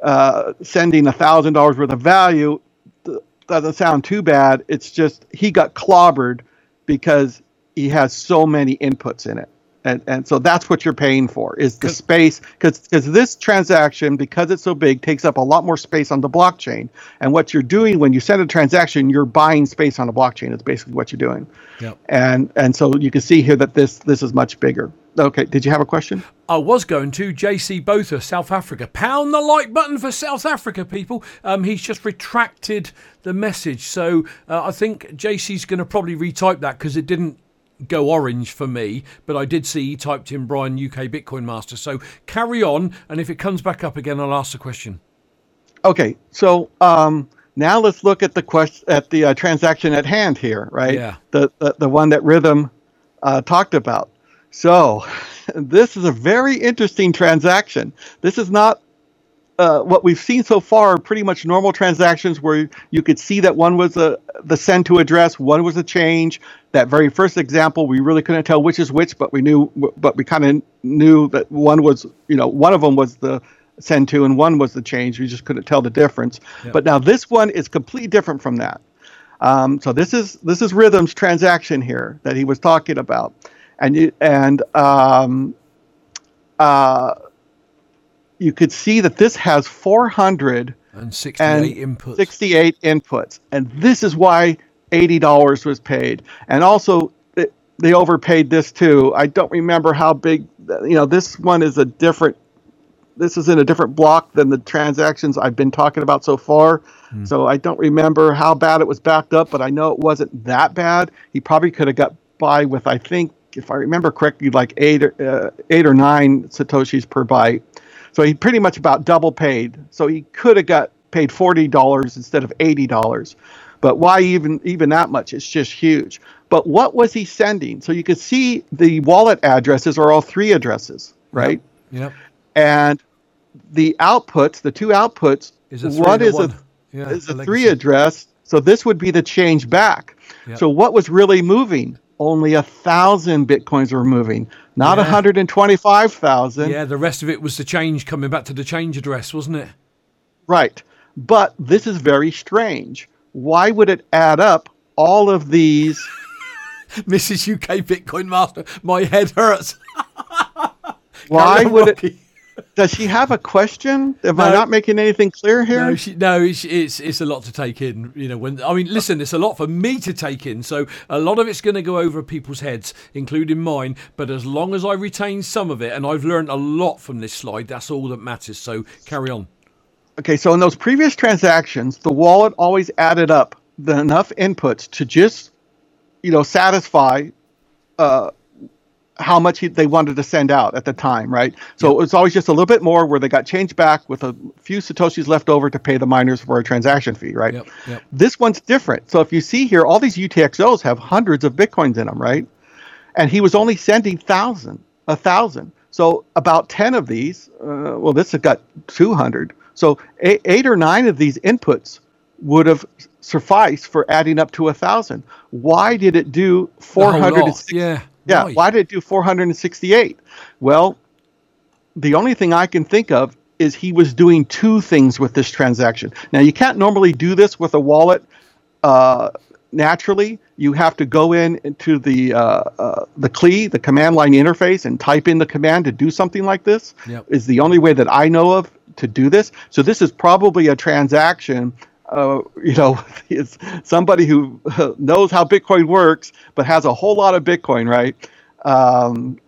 uh, sending a thousand dollars worth of value th- doesn't sound too bad. It's just he got clobbered because he has so many inputs in it. And, and so that's what you're paying for is the space because because this transaction because it's so big takes up a lot more space on the blockchain and what you're doing when you send a transaction you're buying space on a blockchain is basically what you're doing Yep. and and so you can see here that this this is much bigger okay did you have a question I was going to JC Botha, South Africa. Pound the like button for South Africa, people. Um, he's just retracted the message. So uh, I think JC's going to probably retype that because it didn't go orange for me, but I did see he typed in Brian UK Bitcoin Master. So carry on, and if it comes back up again, I'll ask the question. Okay, so um, now let's look at the quest at the uh, transaction at hand here, right? Yeah. The the, the one that Rhythm uh, talked about. So this is a very interesting transaction. This is not uh, what we've seen so far. are Pretty much normal transactions where you could see that one was a the send to address, one was a change. That very first example, we really couldn't tell which is which, but we knew, but we kind of knew that one was, you know, one of them was the send to and one was the change. We just couldn't tell the difference. But now this one is completely different from that. Um, so this is this is Rhythm's transaction here that he was talking about, and you, and um, uh, you could see that this has 400 And 68 inputs. 68 inputs, and this is why $80 was paid. And also, it, they overpaid this too. I don't remember how big. You know, this one is a different. This is in a different block than the transactions I've been talking about so far. So I don't remember how bad it was backed up, but I know it wasn't that bad. He probably could have got by with, I think, if I remember correctly, like eight or uh, eight or nine satoshis per byte. So he pretty much about double paid. So he could have got paid forty dollars instead of eighty dollars. But why even even that much? It's just huge. But what was he sending? So you could see the wallet addresses are all three addresses, right? Yep. And the outputs, the two outputs, Is one is one. a Yeah, is a three address. So this would be the change back. Yep. So what was really moving? Only a thousand bitcoins were moving, not Yeah. hundred and twenty-five thousand. Yeah, the rest of it was the change coming back to the change address, wasn't it? Right. But this is very strange. Why would it add up all of these? Mrs. UK Bitcoin Master, my head hurts. Why would it? Does she have a question? Am I not making anything clear here? No, she, no, it's, it's it's a lot to take in. You know, when I mean, listen, it's a lot for me to take in. So a lot of it's going to go over people's heads, including mine. But as long as I retain some of it, and I've learned a lot from this slide, that's all that matters. So carry on. Okay, so in those previous transactions, the wallet always added up the enough inputs to just, you know, satisfy uh, how much he, they wanted to send out at the time, right? So it was always just a little bit more where they got changed back with a few satoshis left over to pay the miners for a transaction fee, right? Yep, yep. This one's different. So if you see here, all these UTXOs have hundreds of bitcoins in them, right? And he was only sending thousand, a thousand. So about ten of these, uh, well, this has got two hundred. So eight, eight or nine of these inputs would have sufficed for adding up to a thousand. Why did it do four hundred? Yeah. Yeah, why? why did it do 468? Well, the only thing I can think of is he was doing two things with this transaction. Now, you can't normally do this with a wallet uh, naturally. You have to go in into the uh, uh, the CLI, the command line interface, and type in the command to do something like this. Yep. Is the only way that I know of to do this. So this is probably a transaction. Uh, you know, is somebody who knows how Bitcoin works, but has a whole lot of Bitcoin, right? Um,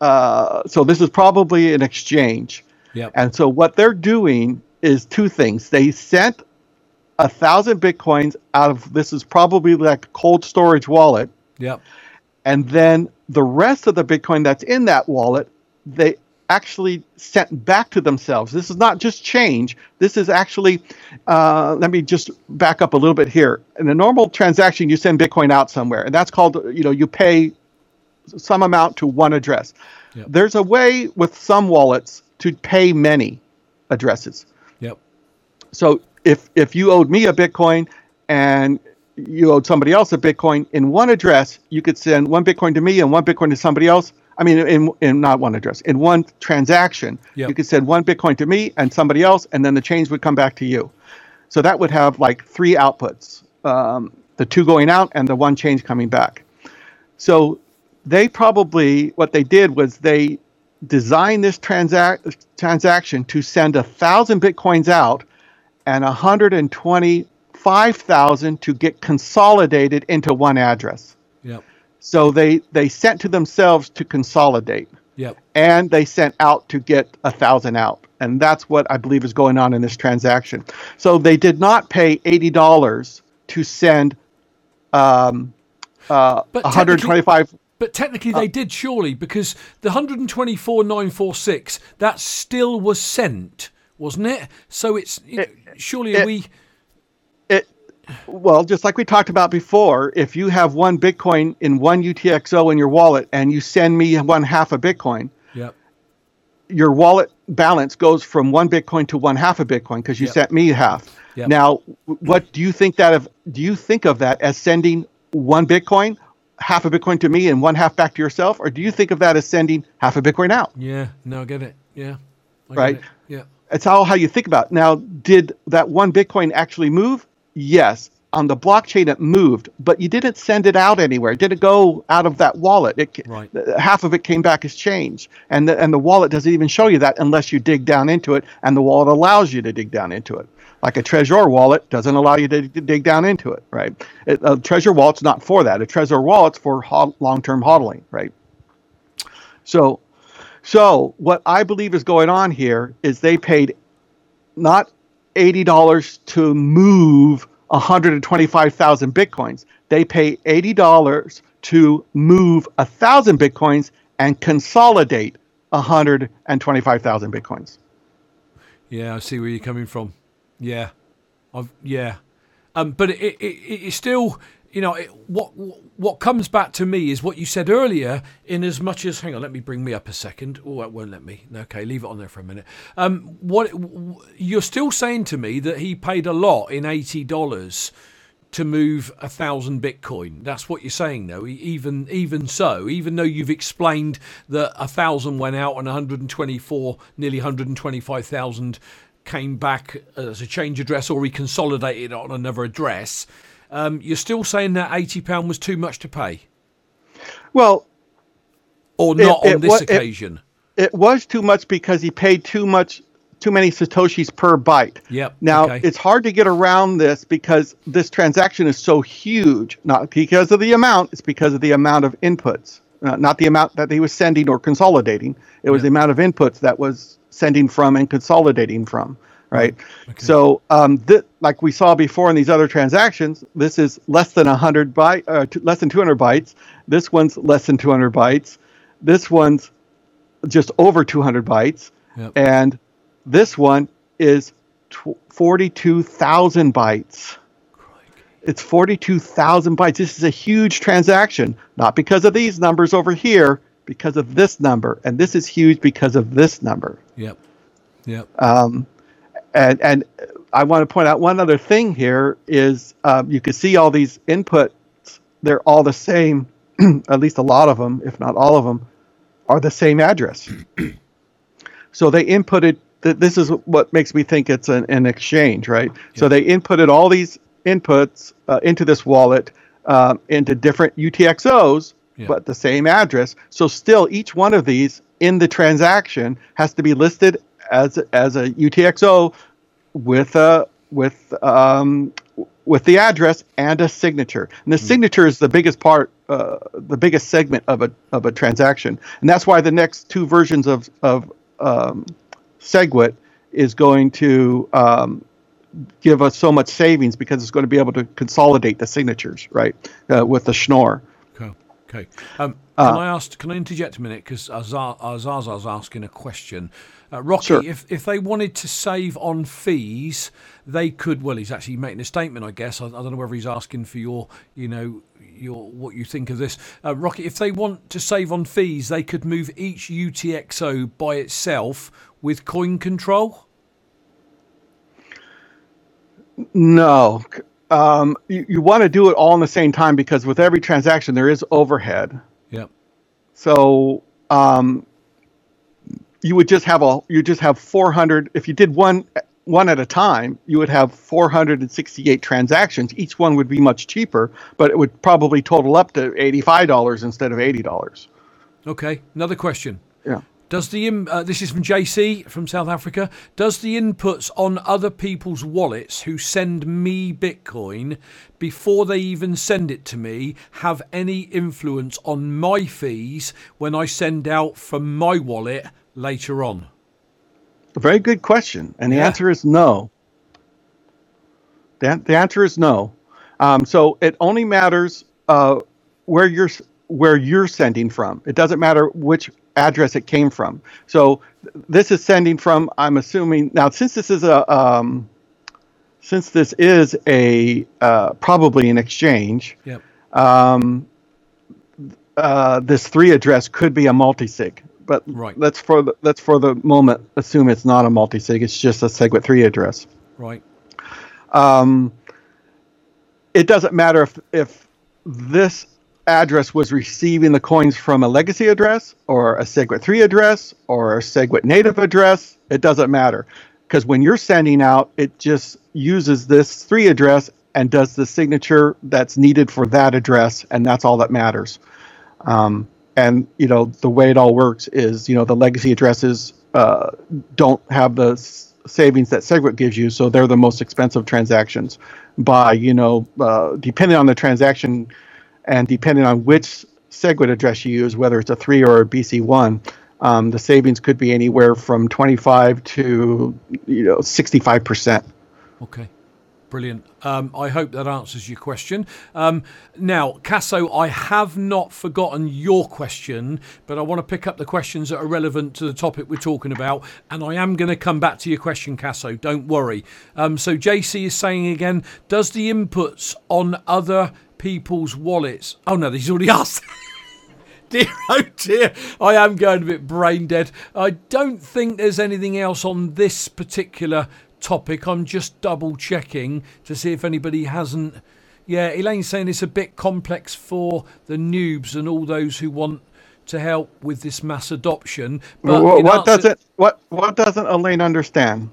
uh, so this is probably an exchange. Yep. And so what they're doing is two things. They sent a thousand bitcoins out of this is probably like a cold storage wallet, Yep. and then the rest of the bitcoin that's in that wallet, they actually sent back to themselves. This is not just change. This is actually. Uh, let me just back up a little bit here. In a normal transaction, you send bitcoin out somewhere, and that's called you know you pay some amount to one address. Yep. There's a way with some wallets to pay many addresses. Yep. So if if you owed me a Bitcoin and you owed somebody else a Bitcoin in one address, you could send one Bitcoin to me and one Bitcoin to somebody else. I mean, in, in not one address, in one transaction, Yep. you could send one Bitcoin to me and somebody else, and then the change would come back to you. So that would have like three outputs um, the two going out and the one change coming back. So they probably, what they did was they designed this transac- transaction to send a thousand Bitcoins out and 125,000 to get consolidated into one address. Yep. So they, they sent to themselves to consolidate Yep. and they sent out to get a thousand out. And that's what I believe is going on in this transaction. So they did not pay eighty dollars to send um, uh, But one hundred twenty-five. But technically, Uh, they did surely because the 124,946 that still was sent, wasn't it? So it's surely it- we. Well, just like we talked about before, if you have one Bitcoin in one UTXO in your wallet and you send me one half a Bitcoin, Yep. your wallet balance goes from one Bitcoin to one half a Bitcoin because you Yep. sent me half. Yep. Now, what do you think that of? Do you think of that as sending one Bitcoin, half a Bitcoin to me, and one half back to yourself, or do you think of that as sending half a Bitcoin out? Yeah. No, I get it. Yeah. I Right. it. Yeah. it's all how you think about. It. Now, did that one Bitcoin actually move? Yes. On the blockchain, it moved, but you didn't send it out anywhere. It didn't go out of that wallet. It, Right. Uh, half of it came back as change, and the, and the wallet doesn't even show you that unless you dig down into it, and the wallet allows you to dig down into it. Like a Trezor wallet doesn't allow you to, to dig down into it, right? It, a Trezor wallet's not for that. A Trezor wallet's for hod- long-term hodling, right? So, so what I believe is going on here is they paid not eighty dollars to move one hundred and twenty-five thousand bitcoins. They pay eighty dollars to move a thousand bitcoins and consolidate one hundred and twenty-five thousand bitcoins. Yeah, I see where you're coming from. Yeah, I've yeah, um, but it, it, it still you know it, what what comes back to me is what you said earlier. In as much as hang on, let me bring me up a second. Oh, it won't let me. Okay, leave it on there for a minute. Um, what you're still saying to me that he paid a lot in eighty dollars to move a thousand Bitcoin. That's what you're saying, though. Even even so, even though you've explained that a thousand went out and 124, nearly 125,000 came back as a change address or he consolidated on another address, um, you're still saying that 80 pound was too much to pay, Well, or not it on this wa- it- occasion. it was too much because he paid too much too many satoshis per byte Yep, now okay. it's hard to get around this because this transaction is so huge not because of the amount it's because of the amount of inputs uh, not the amount that he was sending or consolidating it was Yeah. the amount of inputs that was sending from and consolidating from right so um, th- like we saw before in these other transactions this is less than 100 byte uh, t- less than 200 bytes this one's less than 200 bytes this one's just over 200 bytes, Yep. and this one is tw- 42,000 bytes. It's 42,000 bytes. This is a huge transaction, not because of these numbers over here, because of this number, and this is huge because of this number. Yep, yep. And and I want to point out one other thing here is um, you can see all these inputs. They're all the same, at least a lot of them, if not all of them, are the same address. so they inputted. Th- this is what makes me think it's an, an exchange, right? So they inputted all these inputs uh, into this wallet um, into different UTXOs, Yeah. but the same address. So still, each one of these in the transaction has to be listed as as a UTXO with a with um, with the address and a signature. And the signature is the biggest part, uh, the biggest segment of a of a transaction, and that's why the next two versions of of um, SegWit is going to um, give us so much savings because it's going to be able to consolidate the signatures, right, uh, with the Schnorr. Okay. Okay. Um, Uh, can I ask? Can I interject a minute? Because Azar, Azaz's asking a question. Uh, Rocky, Sure. if if they wanted to save on fees, they could. Well, he's actually making a statement, I guess. I, I don't know whether he's asking for your, you know, your what you think of this, uh, Rocky. If they want to save on fees, they could move each UTXO by itself with coin control. No. Um, you, you want to do it all in the same time because with every transaction there is overhead. Yep. So um, you would just have a you just have 400 if you did one one at a time you would have 468 transactions. Each one would be much cheaper but it would probably total up to $85 instead of $80 okay another question. Yeah. Does the uh, this is from JC from South Africa? Does the inputs on other people's wallets who send me Bitcoin before they even send it to me have any influence on my fees when I send out from my wallet later on? A very good question, and the Yeah. answer is no. The, the answer is no. Um, so it only matters uh, where you're where you're sending from. It doesn't matter which address it came from. So th- this is sending from. I'm assuming now since this is a um, since this is a uh, probably an exchange. Yep. Um, uh, this three address could be a multi-sig, but Right. let's for the, let's for the moment assume it's not a multi-sig. It's just a SegWit three address. Right. Um, it doesn't matter if if this address was receiving the coins from a legacy address or a SegWit three address or a SegWit native address. It doesn't matter because when you're sending out, it just uses this three address and does the signature that's needed for that address, and that's all that matters. Um, and you know the way it all works is you know the legacy addresses uh, don't have the s- savings that Segwit gives you, so they're the most expensive transactions. By you know uh, depending on the transaction and depending on which Segwit address you use, whether it's a three or a BC one, um, the savings could be anywhere from twenty five to you know sixty five percent. Okay. Brilliant. Um, I hope that answers your question. Um, now, Casso, I have not forgotten your question, but I want to pick up the questions that are relevant to the topic we're talking about, and I am going to come back to your question, Casso. Don't worry. Um, so, JC is saying again, does the inputs on other people's wallets? Oh no, he's already asked. dear, oh dear, I am going a bit brain dead. I don't think there's anything else on this particular topic. I'm just double checking to see if anybody hasn't. Yeah, Elaine's saying it's a bit complex for the noobs and all those who want to help with this mass adoption. But What, what answer- doesn't what what doesn't Elaine understand?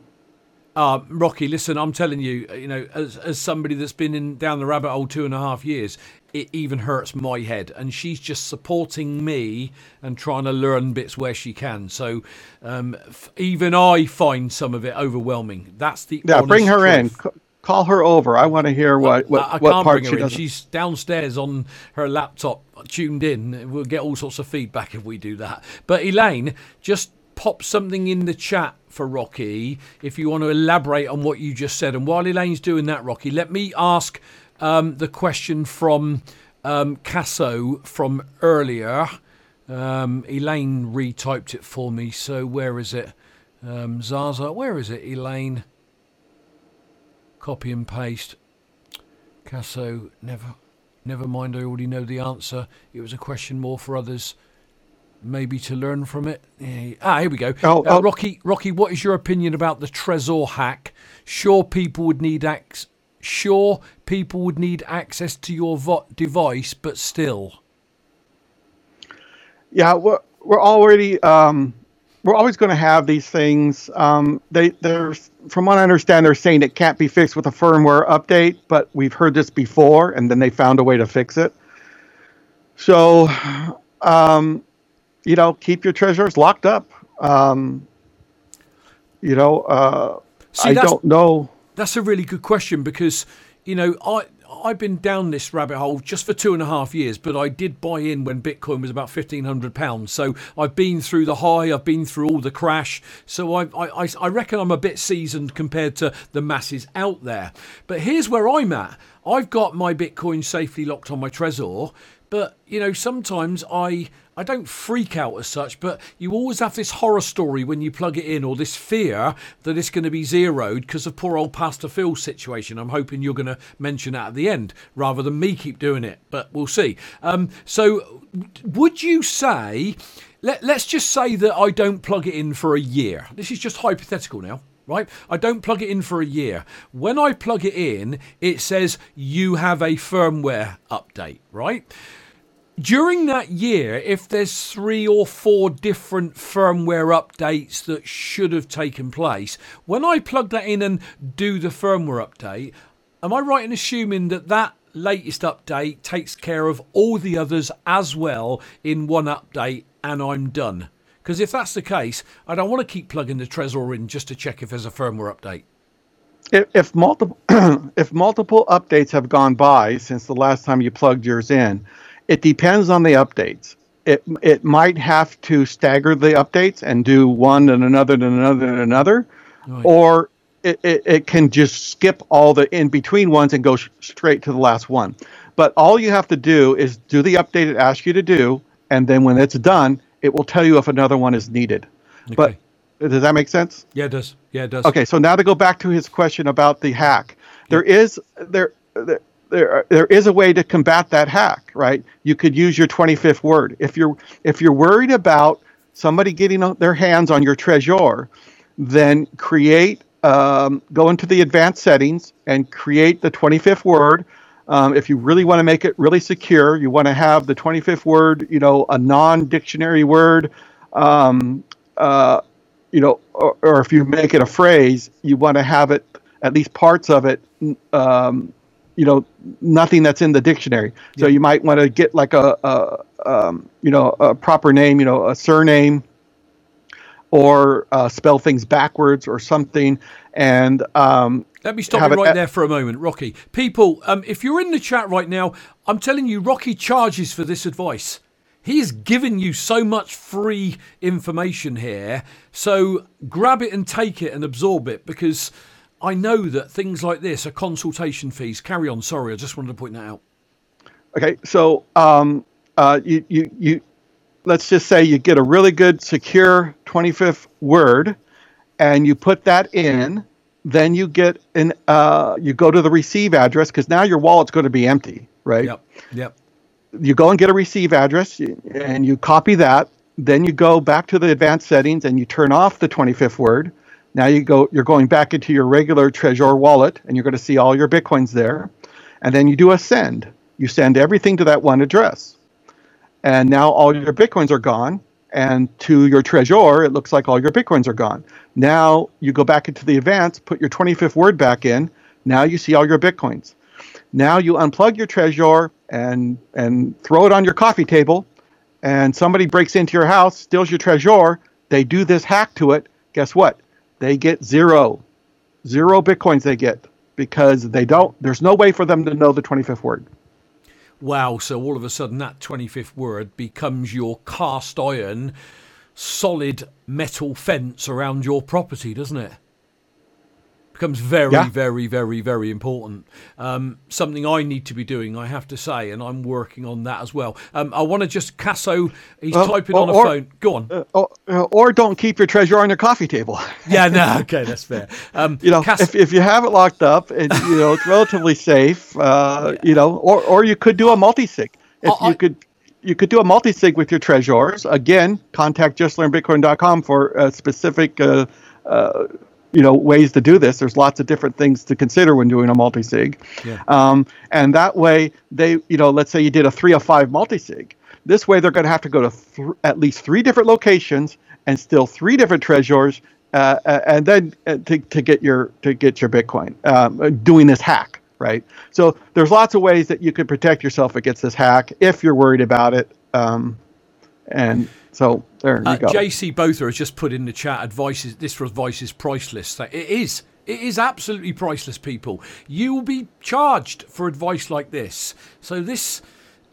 uh, Rocky, listen, I'm telling you, you know, as, as somebody that's been in down the rabbit hole two and a half years, it even hurts my head. And she's just supporting me and trying to learn bits where she can. So um, f- even I find some of it overwhelming. That's the Yeah, bring her in. C- call her over. I want to hear what what, I, what can't part bring she her in. doesn't. She's downstairs on her laptop, tuned in. We'll get all sorts of feedback if we do that. But Elaine, just pop something in the chat for Rocky if you want to elaborate on what you just said. And while Elaine's doing that, Rocky, let me ask um, the question from um, Casso from earlier. Um, Elaine retyped it for me. So where is it? Um, Zaza, where is it, Elaine? Copy and paste. Casso, never, never mind. I already know the answer. It was a question more for others, maybe to learn from it. Yeah. Ah, here we go. Oh, Uh, oh. Rocky, Rocky, what is your opinion about the Trezor hack? Sure, people would need ac- Sure, people would need access to your vo- device, but still. Yeah, we're we're already um, we're always going to have these things. Um, they they're from what I understand, they're saying it can't be fixed with a firmware update, but we've heard this before, and then they found a way to fix it. So, um, you know, keep your Trezors locked up. Um, you know, uh, See, I don't know. That's a really good question because, you know, I I've been down this rabbit hole just for two and a half years, but I did buy in when Bitcoin was about fifteen hundred pounds. So I've been through the high, I've been through all the crash. So I, I I I reckon I'm a bit seasoned compared to the masses out there. But here's where I'm at. I've got my Bitcoin safely locked on my Trezor, but you know sometimes I I don't freak out as such, but you always have this horror story when you plug it in, or this fear that it's going to be zeroed because of poor old Pastor Phil's situation. I'm hoping you're going to mention that at the end rather than me keep doing it, but we'll see. Um, so, would you say, let, let's just say that I don't plug it in for a year? This is just hypothetical now right? I don't plug it in for a year. When I plug it in, it says you have a firmware update, right? during that year, if there's three or four different firmware updates that should have taken place, when I plug that in and do the firmware update, am I right in assuming that that latest update takes care of all the others as well in one update and I'm done? Because if that's the case, I don't want to keep plugging the Trezor in just to check if there's a firmware update. If, if multiple if multiple updates have gone by since the last time you plugged yours in, it depends on the updates. It it might have to stagger the updates and do one and another and another and another, or it, it, it, can just skip all the in between ones and go sh- straight to the last one. But all you have to do is do the update it asks you to do, and then when it's done, it will tell you if another one is needed. Okay. But does that make sense? Yeah, it does. Yeah, it does. Okay, so now to go back to his question about the hack, there is there, there there there is a way to combat that hack, right? You could use your 25th word. If you're if you're worried about somebody getting their hands on your Trezor, then create um, go into the advanced settings and create the 25th word. Um, if you really want to make it really secure, you want to have the 25th word, you know, a non-dictionary word, um, uh, you know, or, or, if you make it a phrase, you want to have it at least parts of it um, you know nothing that's in the dictionary. Yeah. So you might want to get like a, a um, you know a proper name, you know a surname, or uh, spell things backwards or something. And um, let me stop you right there for a moment, Rocky. People, um, if you're in the chat right now, I'm telling you, Rocky charges for this advice. He's given you so much free information here. So grab it and take it and absorb it because I know that things like this are consultation fees. Carry on. Sorry, I just wanted to point that out. Okay, so um, uh, you, you, you, let's just say you get a really good secure 25th word, and you put that in. Then you get an uh, you go to the receive address because now your wallet's going to be empty, right? Yep. Yep. You go and get a receive address, and you copy that. Then you go back to the advanced settings and you turn off the 25th word now you go, you're going back into your regular Trezor wallet, and you're going to see all your bitcoins there. And then you do a send. You send everything to that one address, and now all your bitcoins are gone. And to your Trezor, it looks like all your bitcoins are gone. Now you go back into the advance, put your 25th word back in. Now you see all your bitcoins. Now you unplug your Trezor and and throw it on your coffee table, and somebody breaks into your house, steals your Trezor. They do this hack to it. Guess what? they get zero, zero bitcoins they get because they don't. There's no way for them to know the 25th word. Wow! So all of a sudden, that 25th word becomes your cast iron, solid metal fence around your property, doesn't it? Becomes very, yeah. very, very, very important. Um, something I need to be doing, I have to say, and I'm working on that as well. Um, I want to just Casso. He's uh, typing or, on a or, phone. Go on. Uh, or, uh, or, don't keep your Trezor on your coffee table. yeah, no, okay, that's fair. Um, you know, Cass- if, if you have it locked up, and you know it's relatively safe, uh, yeah. you know, or or you could do a multi sig. If I, you could you could do a multi-sig with your Trezors. Again, contact justlearnbitcoin.com for a specific uh, uh, you know ways to do this. There's lots of different things to consider when doing a multi-sig, yeah. um, and that way they you know let's say you did a three or five multi-sig. This way they're going to have to go to th- at least three different locations and still three different Trezors, uh, uh, and then uh, to, to get your to get your Bitcoin um, doing this hack. Right. So there's lots of ways that you could protect yourself against this hack if you're worried about it. Um, and so there you uh, go. JC Botha has just put in the chat advice is this advice is priceless. It is. It is absolutely priceless, people. You will be charged for advice like this. So this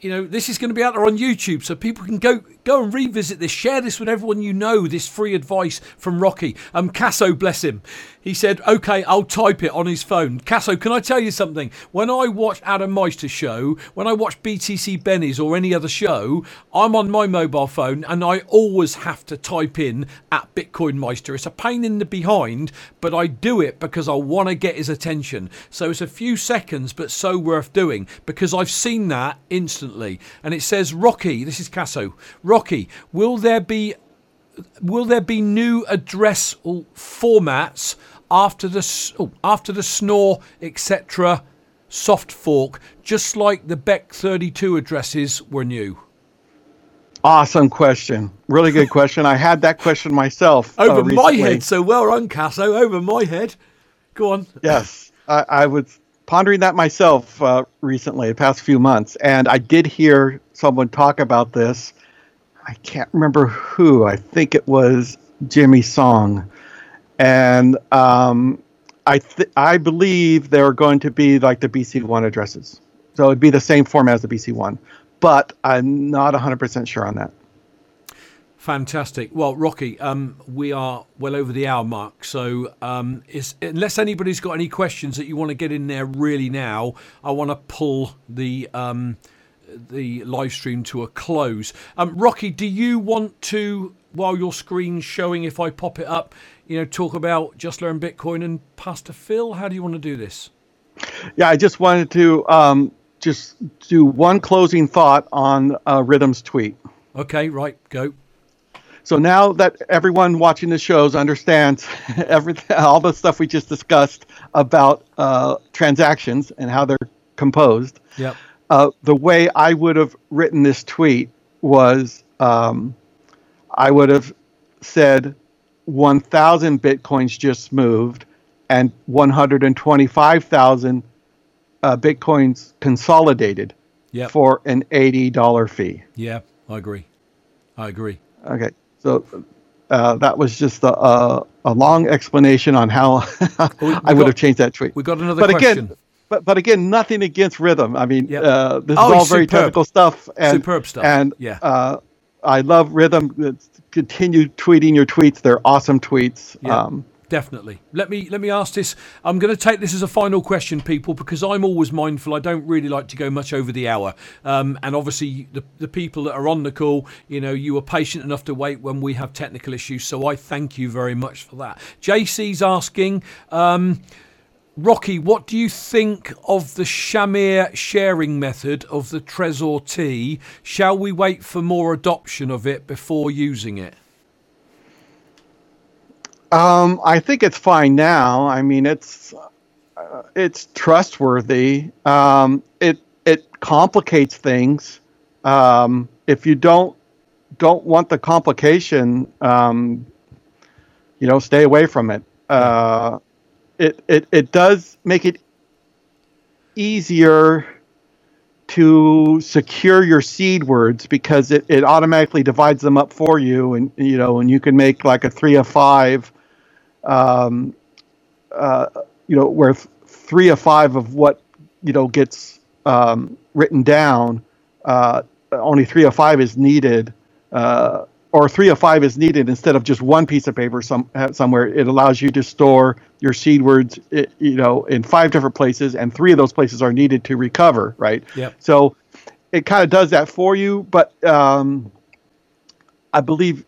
you know, this is going to be out there on YouTube, so people can go go and revisit this. Share this with everyone you know. This free advice from Rocky. Um, Casso, bless him. He said, "Okay, I'll type it on his phone." Casso, can I tell you something? When I watch Adam Meister's show, when I watch BTC Benny's or any other show, I'm on my mobile phone and I always have to type in at Bitcoin Meister. It's a pain in the behind, but I do it because I want to get his attention. So it's a few seconds, but so worth doing because I've seen that instantly. And it says, "Rocky." This is Casso. Rocky, will there be will there be new address formats after the oh, after the Schnorr etc. soft fork, just like the Bech32 addresses were new? Awesome question. Really good question. I had that question myself. Uh, over uh, my head. So well run, Casso. Over my head. Go on. Yes. I, I was pondering that myself uh, recently, the past few months. And I did hear someone talk about this. I can't remember who. I think it was Jimmy Song. And um, I, th- I believe they're going to be like the BC1 addresses. So it'd be the same format as the BC1, but I'm not 100% sure on that. Fantastic. Well, Rocky, um, we are well over the hour mark. So, um, unless anybody's got any questions that you want to get in there really now, I want to pull the um, the live stream to a close. Um, Rocky, do you want to, while your screen's showing, if I pop it up, you know, talk about Just Learn Bitcoin and Pastor Phil? How do you want to do this? Yeah, I just wanted to um, just do one closing thought on uh, Rhythm's tweet. Okay, right, go. So now that everyone watching the shows understands everything, all the stuff we just discussed about uh, transactions and how they're composed. Yep. Uh, the way I would have written this tweet was um, I would have said 1,000 bitcoins just moved and 125,000 uh, bitcoins consolidated yep. for an $80 fee. Yeah, I agree. I agree. Okay. So uh, that was just a, a, a, long explanation on how I would got, have changed that tweet. We got another but question. Again, but, but again, nothing against rhythm. I mean, yep. uh, this oh, is all very technical stuff. And, superb stuff. And yeah. Uh, I love rhythm. Continue tweeting your tweets. They're awesome tweets. Yeah. Um, definitely. Let me let me ask this. I'm going to take this as a final question, people, because I'm always mindful. I don't really like to go much over the hour, um, and obviously the the people that are on the call, you know, you were patient enough to wait when we have technical issues. So I thank you very much for that. JC's asking. Um, Rocky, what do you think of the Shamir sharing method of the Trezor T? Shall we wait for more adoption of it before using it? Um, I think it's fine now. I mean, it's uh, it's trustworthy. Um, it it complicates things. Um, if you don't don't want the complication, um, you know, stay away from it. Uh, it it it does make it easier to secure your seed words because it, it automatically divides them up for you and you know and you can make like a three of five um, uh, you know, where three of five of what you know gets um, written down, uh, only three of five is needed, uh, or three of five is needed instead of just one piece of paper some somewhere. It allows you to store your seed words, you know, in five different places, and three of those places are needed to recover, right? Yeah. So it kind of does that for you, but um, I believe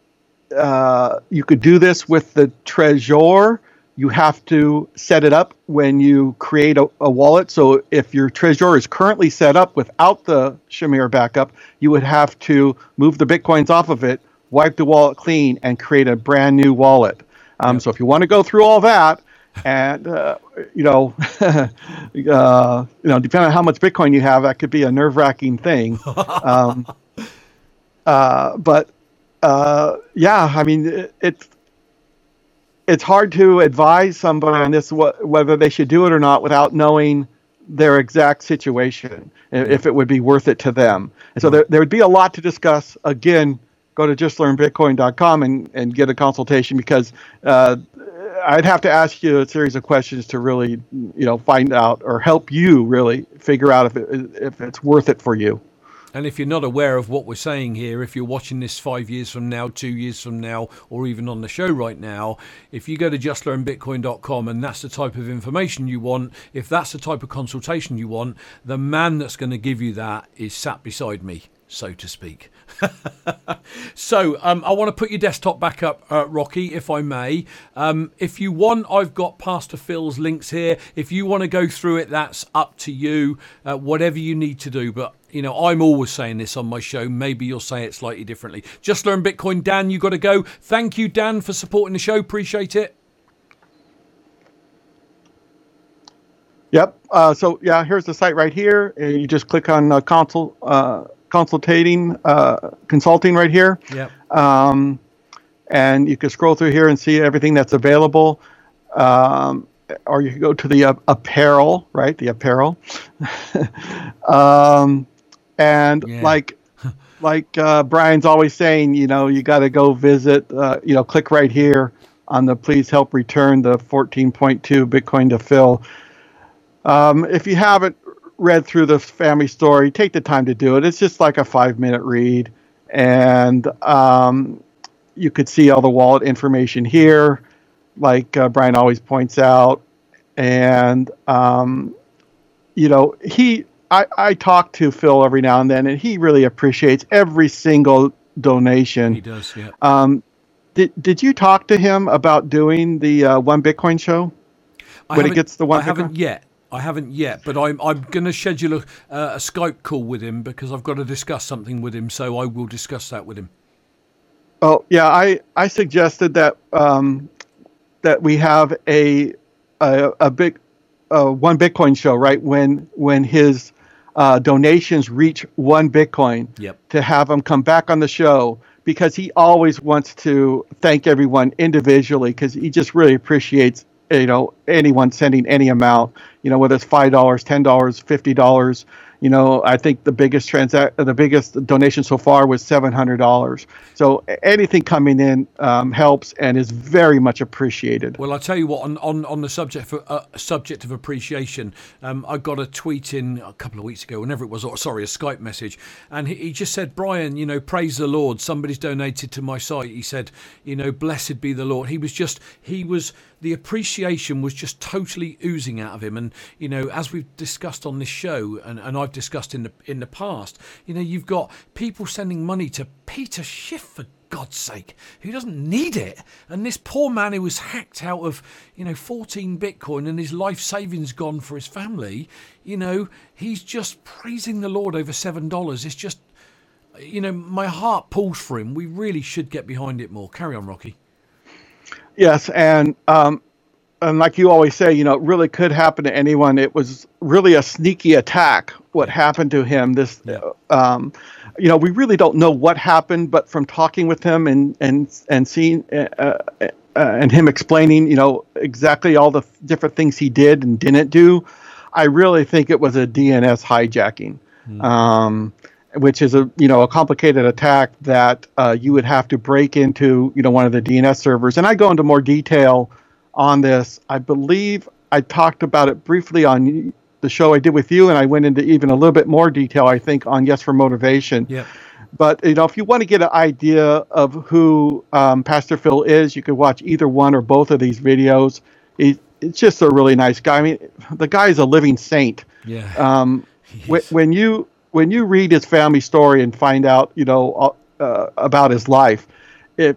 uh, you could do this with the Trezor. You have to set it up when you create a, a, wallet. So if your Trezor is currently set up without the Shamir backup, you would have to move the bitcoins off of it, wipe the wallet clean, and create a brand new wallet. Um. So if you want to go through all that, and uh, you know, uh, you know, depending on how much Bitcoin you have, that could be a nerve-wracking thing. Um, uh, but uh, yeah, I mean, it, it's it's hard to advise somebody on this wh- whether they should do it or not without knowing their exact situation, if it would be worth it to them. And so there, there would be a lot to discuss. Again, go to justlearnbitcoin.com and, and get a consultation because uh, I'd have to ask you a series of questions to really, you know, find out or help you really figure out if it, if it's worth it for you. And if you're not aware of what we're saying here, if you're watching this five years from now, two years from now, or even on the show right now, if you go to justlearnbitcoin.com and that's the type of information you want, if that's the type of consultation you want, the man that's going to give you that is sat beside me, so to speak. so um, I want to put your desktop back up, uh, Rocky, if I may. Um, if you want, I've got Pastor Phil's links here. If you want to go through it, that's up to you. Uh, whatever you need to do, but you know, I'm always saying this on my show. Maybe you'll say it slightly differently. Just learn Bitcoin, Dan. You got to go. Thank you, Dan, for supporting the show. Appreciate it. Yep. Uh, so yeah, here's the site right here, and you just click on uh, console uh, consultating uh, consulting right here. Yep. Um, and you can scroll through here and see everything that's available. Um, or you can go to the uh, apparel, right? The apparel. um, and Yeah. like like uh, Brian's always saying, you know, you got to go visit, uh, you know, click right here on the please help return the 14.2 Bitcoin to Phil. Um, if you haven't read through the family story, take the time to do it. It's just like a five minute read. And um, you could see all the wallet information here, like uh, Brian always points out. And, um, you know, he, I, I talk to Phil every now and then, and he really appreciates every single donation. He does. Yeah. Um, did, did you talk to him about doing the uh, One Bitcoin show? I when it gets the one I haven't yet. I haven't yet, but I'm I'm going to schedule a, uh, a Skype call with him because I've got to discuss something with him. So I will discuss that with him. Oh yeah, I I suggested that um, that we have a a, a big uh, one Bitcoin show right when when his uh, donations reach one Bitcoin Yep. to have him come back on the show because he always wants to thank everyone individually because he just really appreciates you know anyone sending any amount you know whether it's five dollars ten dollars fifty dollars you know i think the biggest transact the biggest donation so far was seven hundred dollars so anything coming in um, helps and is very much appreciated Well, i'll tell you what. On on, on the subject for uh, subject of appreciation, um, I got a tweet in a couple of weeks ago, whenever it was. Or sorry, a Skype message, and he, he just said, "Brian, you know, praise the Lord. Somebody's donated to my site." He said, "You know, blessed be the Lord." He was just he was the appreciation was just totally oozing out of him, and you know, as we've discussed on this show, and, and I've discussed in the in the past, you know, you've got people sending money to Peter Schiff for God's sake, who doesn't need it? And this poor man who was hacked out of, you know, 14 Bitcoin and his life savings gone for his family, you know, he's just praising the Lord over $7. It's just, you know, my heart pulls for him. We really should get behind it more. Carry on, Rocky. Yes, and um, and like you always say, you know, it really could happen to anyone. It was really a sneaky attack. What happened to him? This, Yeah. um, you know, we really don't know what happened, but from talking with him and and and seeing uh, uh, uh, and him explaining, you know, exactly all the different things he did and didn't do, I really think it was a DNS hijacking. Um, which is a you know a complicated attack that uh, you would have to break into you know one of the DNS servers. And I go into more detail on this. I believe I talked about it briefly on the show I did with you, and I went into even a little bit more detail. I think on Yes for Motivation. Yeah. But you know, if you want to get an idea of who um, Pastor Phil is, you could watch either one or both of these videos. He, it's just a really nice guy. I mean, the guy is a living saint Yeah. um, when, when you when you read his family story and find out you know uh, about his life, if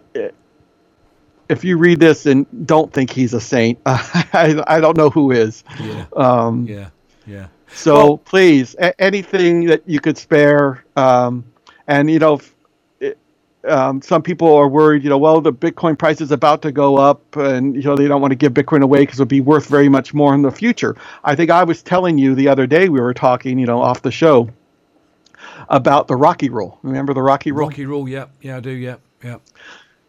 if you read this and don't think he's a saint, I, I don't know who is. yeah. Um, Yeah. Yeah. so Well- please, a- anything that you could spare, um, and you know. It- um, some people are worried, you know, well, the Bitcoin price is about to go up, and you know they don't want to give Bitcoin away because it'll be worth very much more in the future. I think I was telling you the other day we were talking, you know, off the show about the Rocky Rule. Remember the Rocky Rule? Rocky Rule. Yeah. Yeah, I do. Yeah. Yeah.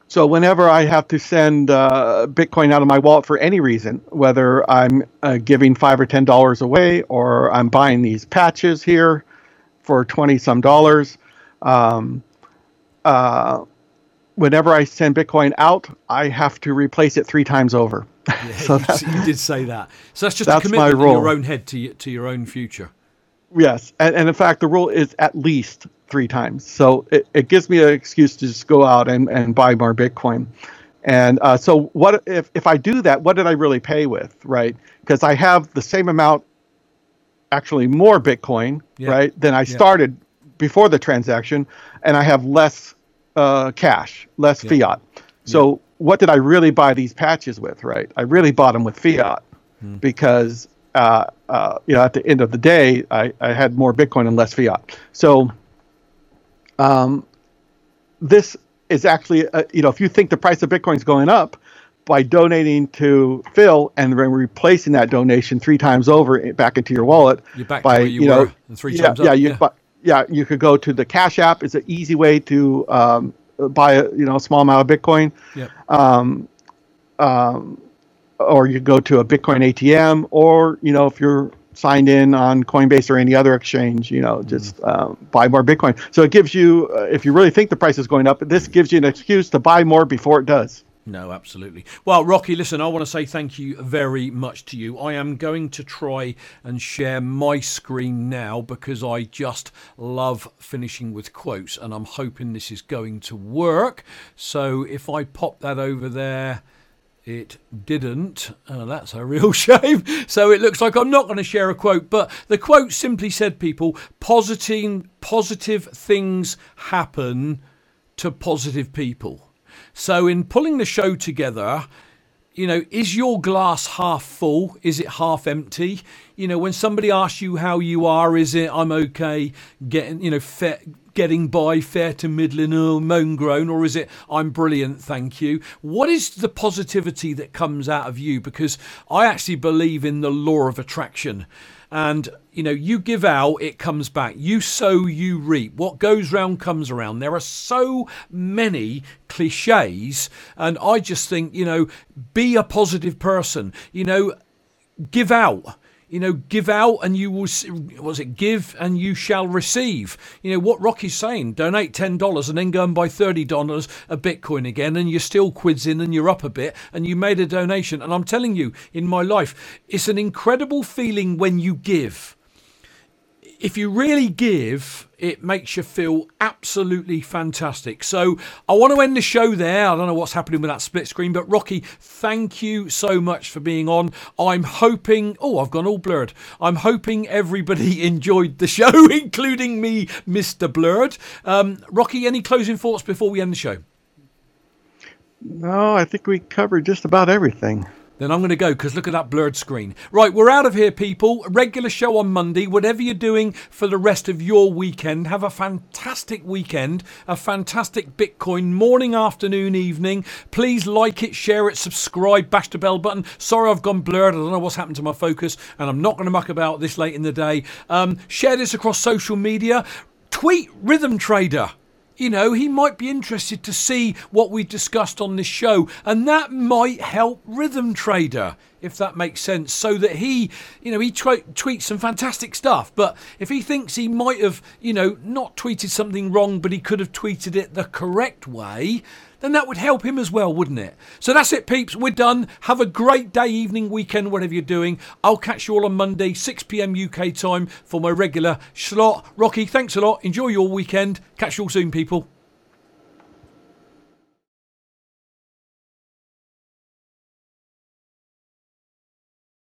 So whenever I have to send uh, Bitcoin out of my wallet for any reason, whether I'm uh, giving five or ten dollars away, or I'm buying these patches here for twenty some dollars, um, uh, whenever I send Bitcoin out, I have to replace it three times over. Yeah, So you, that- you did say that. So that's just That's a my commitment in your own head to to your own future. Yes, and, and in fact, the rule is at least three times. So it, it gives me an excuse to just go out and, and buy more Bitcoin. And uh, so, what if if I do that? What did I really pay with, right? Because I have the same amount, actually more Bitcoin, Yeah. right, than I started before the transaction, and I have less uh, cash, less fiat. So, what did I really buy these patches with, right? I really bought them with fiat because uh, uh, you know at the end of the day I, I had more Bitcoin and less fiat. So um, this is actually uh, you know if you think the price of Bitcoin is going up by donating to Phil and then replacing that donation three times over back into your wallet You're back to by where you know three yeah, times up, yeah, you, yeah. By, yeah, you could go to the Cash App. It's an easy way to um, buy a you know a small amount of Bitcoin. Yeah. Um, um, or you go to a Bitcoin ATM, or you know if you're signed in on Coinbase or any other exchange, you know, just uh, buy more Bitcoin. So it gives you, uh, if you really think the price is going up, this gives you an excuse to buy more before it does. No, absolutely. Well, Rocky, listen, I want to say thank you very much to you. I am going to try and share my screen now because I just love finishing with quotes and I'm hoping this is going to work. So if I pop that over there, it didn't. Oh, that's a real shame. So it looks like I'm not going to share a quote, but the quote simply said, people, positing, positive, things happen to positive people. So, in pulling the show together, you know, is your glass half full? Is it half empty? You know, when somebody asks you how you are, is it I'm okay, getting, you know, fair, getting by, fair to middling, or moan groan, or is it I'm brilliant, thank you? What is the positivity that comes out of you? Because I actually believe in the law of attraction. And, you know, you give out, it comes back. You sow, you reap. What goes round comes around. There are so many cliches. And I just think, you know, be a positive person. You know, give out you know, give out and you will, was it give and you shall receive? You know, what Rocky's saying, donate $10 and then go and buy $30 a Bitcoin again and you're still quids in and you're up a bit and you made a donation. And I'm telling you, in my life, it's an incredible feeling when you give if you really give, it makes you feel absolutely fantastic. So I want to end the show there. I don't know what's happening with that split screen, but Rocky, thank you so much for being on. I'm hoping, oh, I've gone all blurred. I'm hoping everybody enjoyed the show, including me, Mr. Blurred. Um, Rocky, any closing thoughts before we end the show? No, I think we covered just about everything then I'm going to go because look at that blurred screen. Right, we're out of here, people. Regular show on Monday. Whatever you're doing for the rest of your weekend, have a fantastic weekend, a fantastic Bitcoin morning, afternoon, evening. Please like it, share it, subscribe, bash the bell button. Sorry, I've gone blurred. I don't know what's happened to my focus, and I'm not going to muck about this late in the day. Um, share this across social media. Tweet Rhythm Trader you know, he might be interested to see what we discussed on this show, and that might help Rhythm Trader, if that makes sense, so that he, you know, he tweets some fantastic stuff. But if he thinks he might have, you know, not tweeted something wrong, but he could have tweeted it the correct way, then that would help him as well, wouldn't it? So that's it, peeps. We're done. Have a great day, evening, weekend, whatever you're doing. I'll catch you all on Monday, 6 p.m. UK time for my regular slot. Rocky, thanks a lot. Enjoy your weekend. Catch you all soon, people.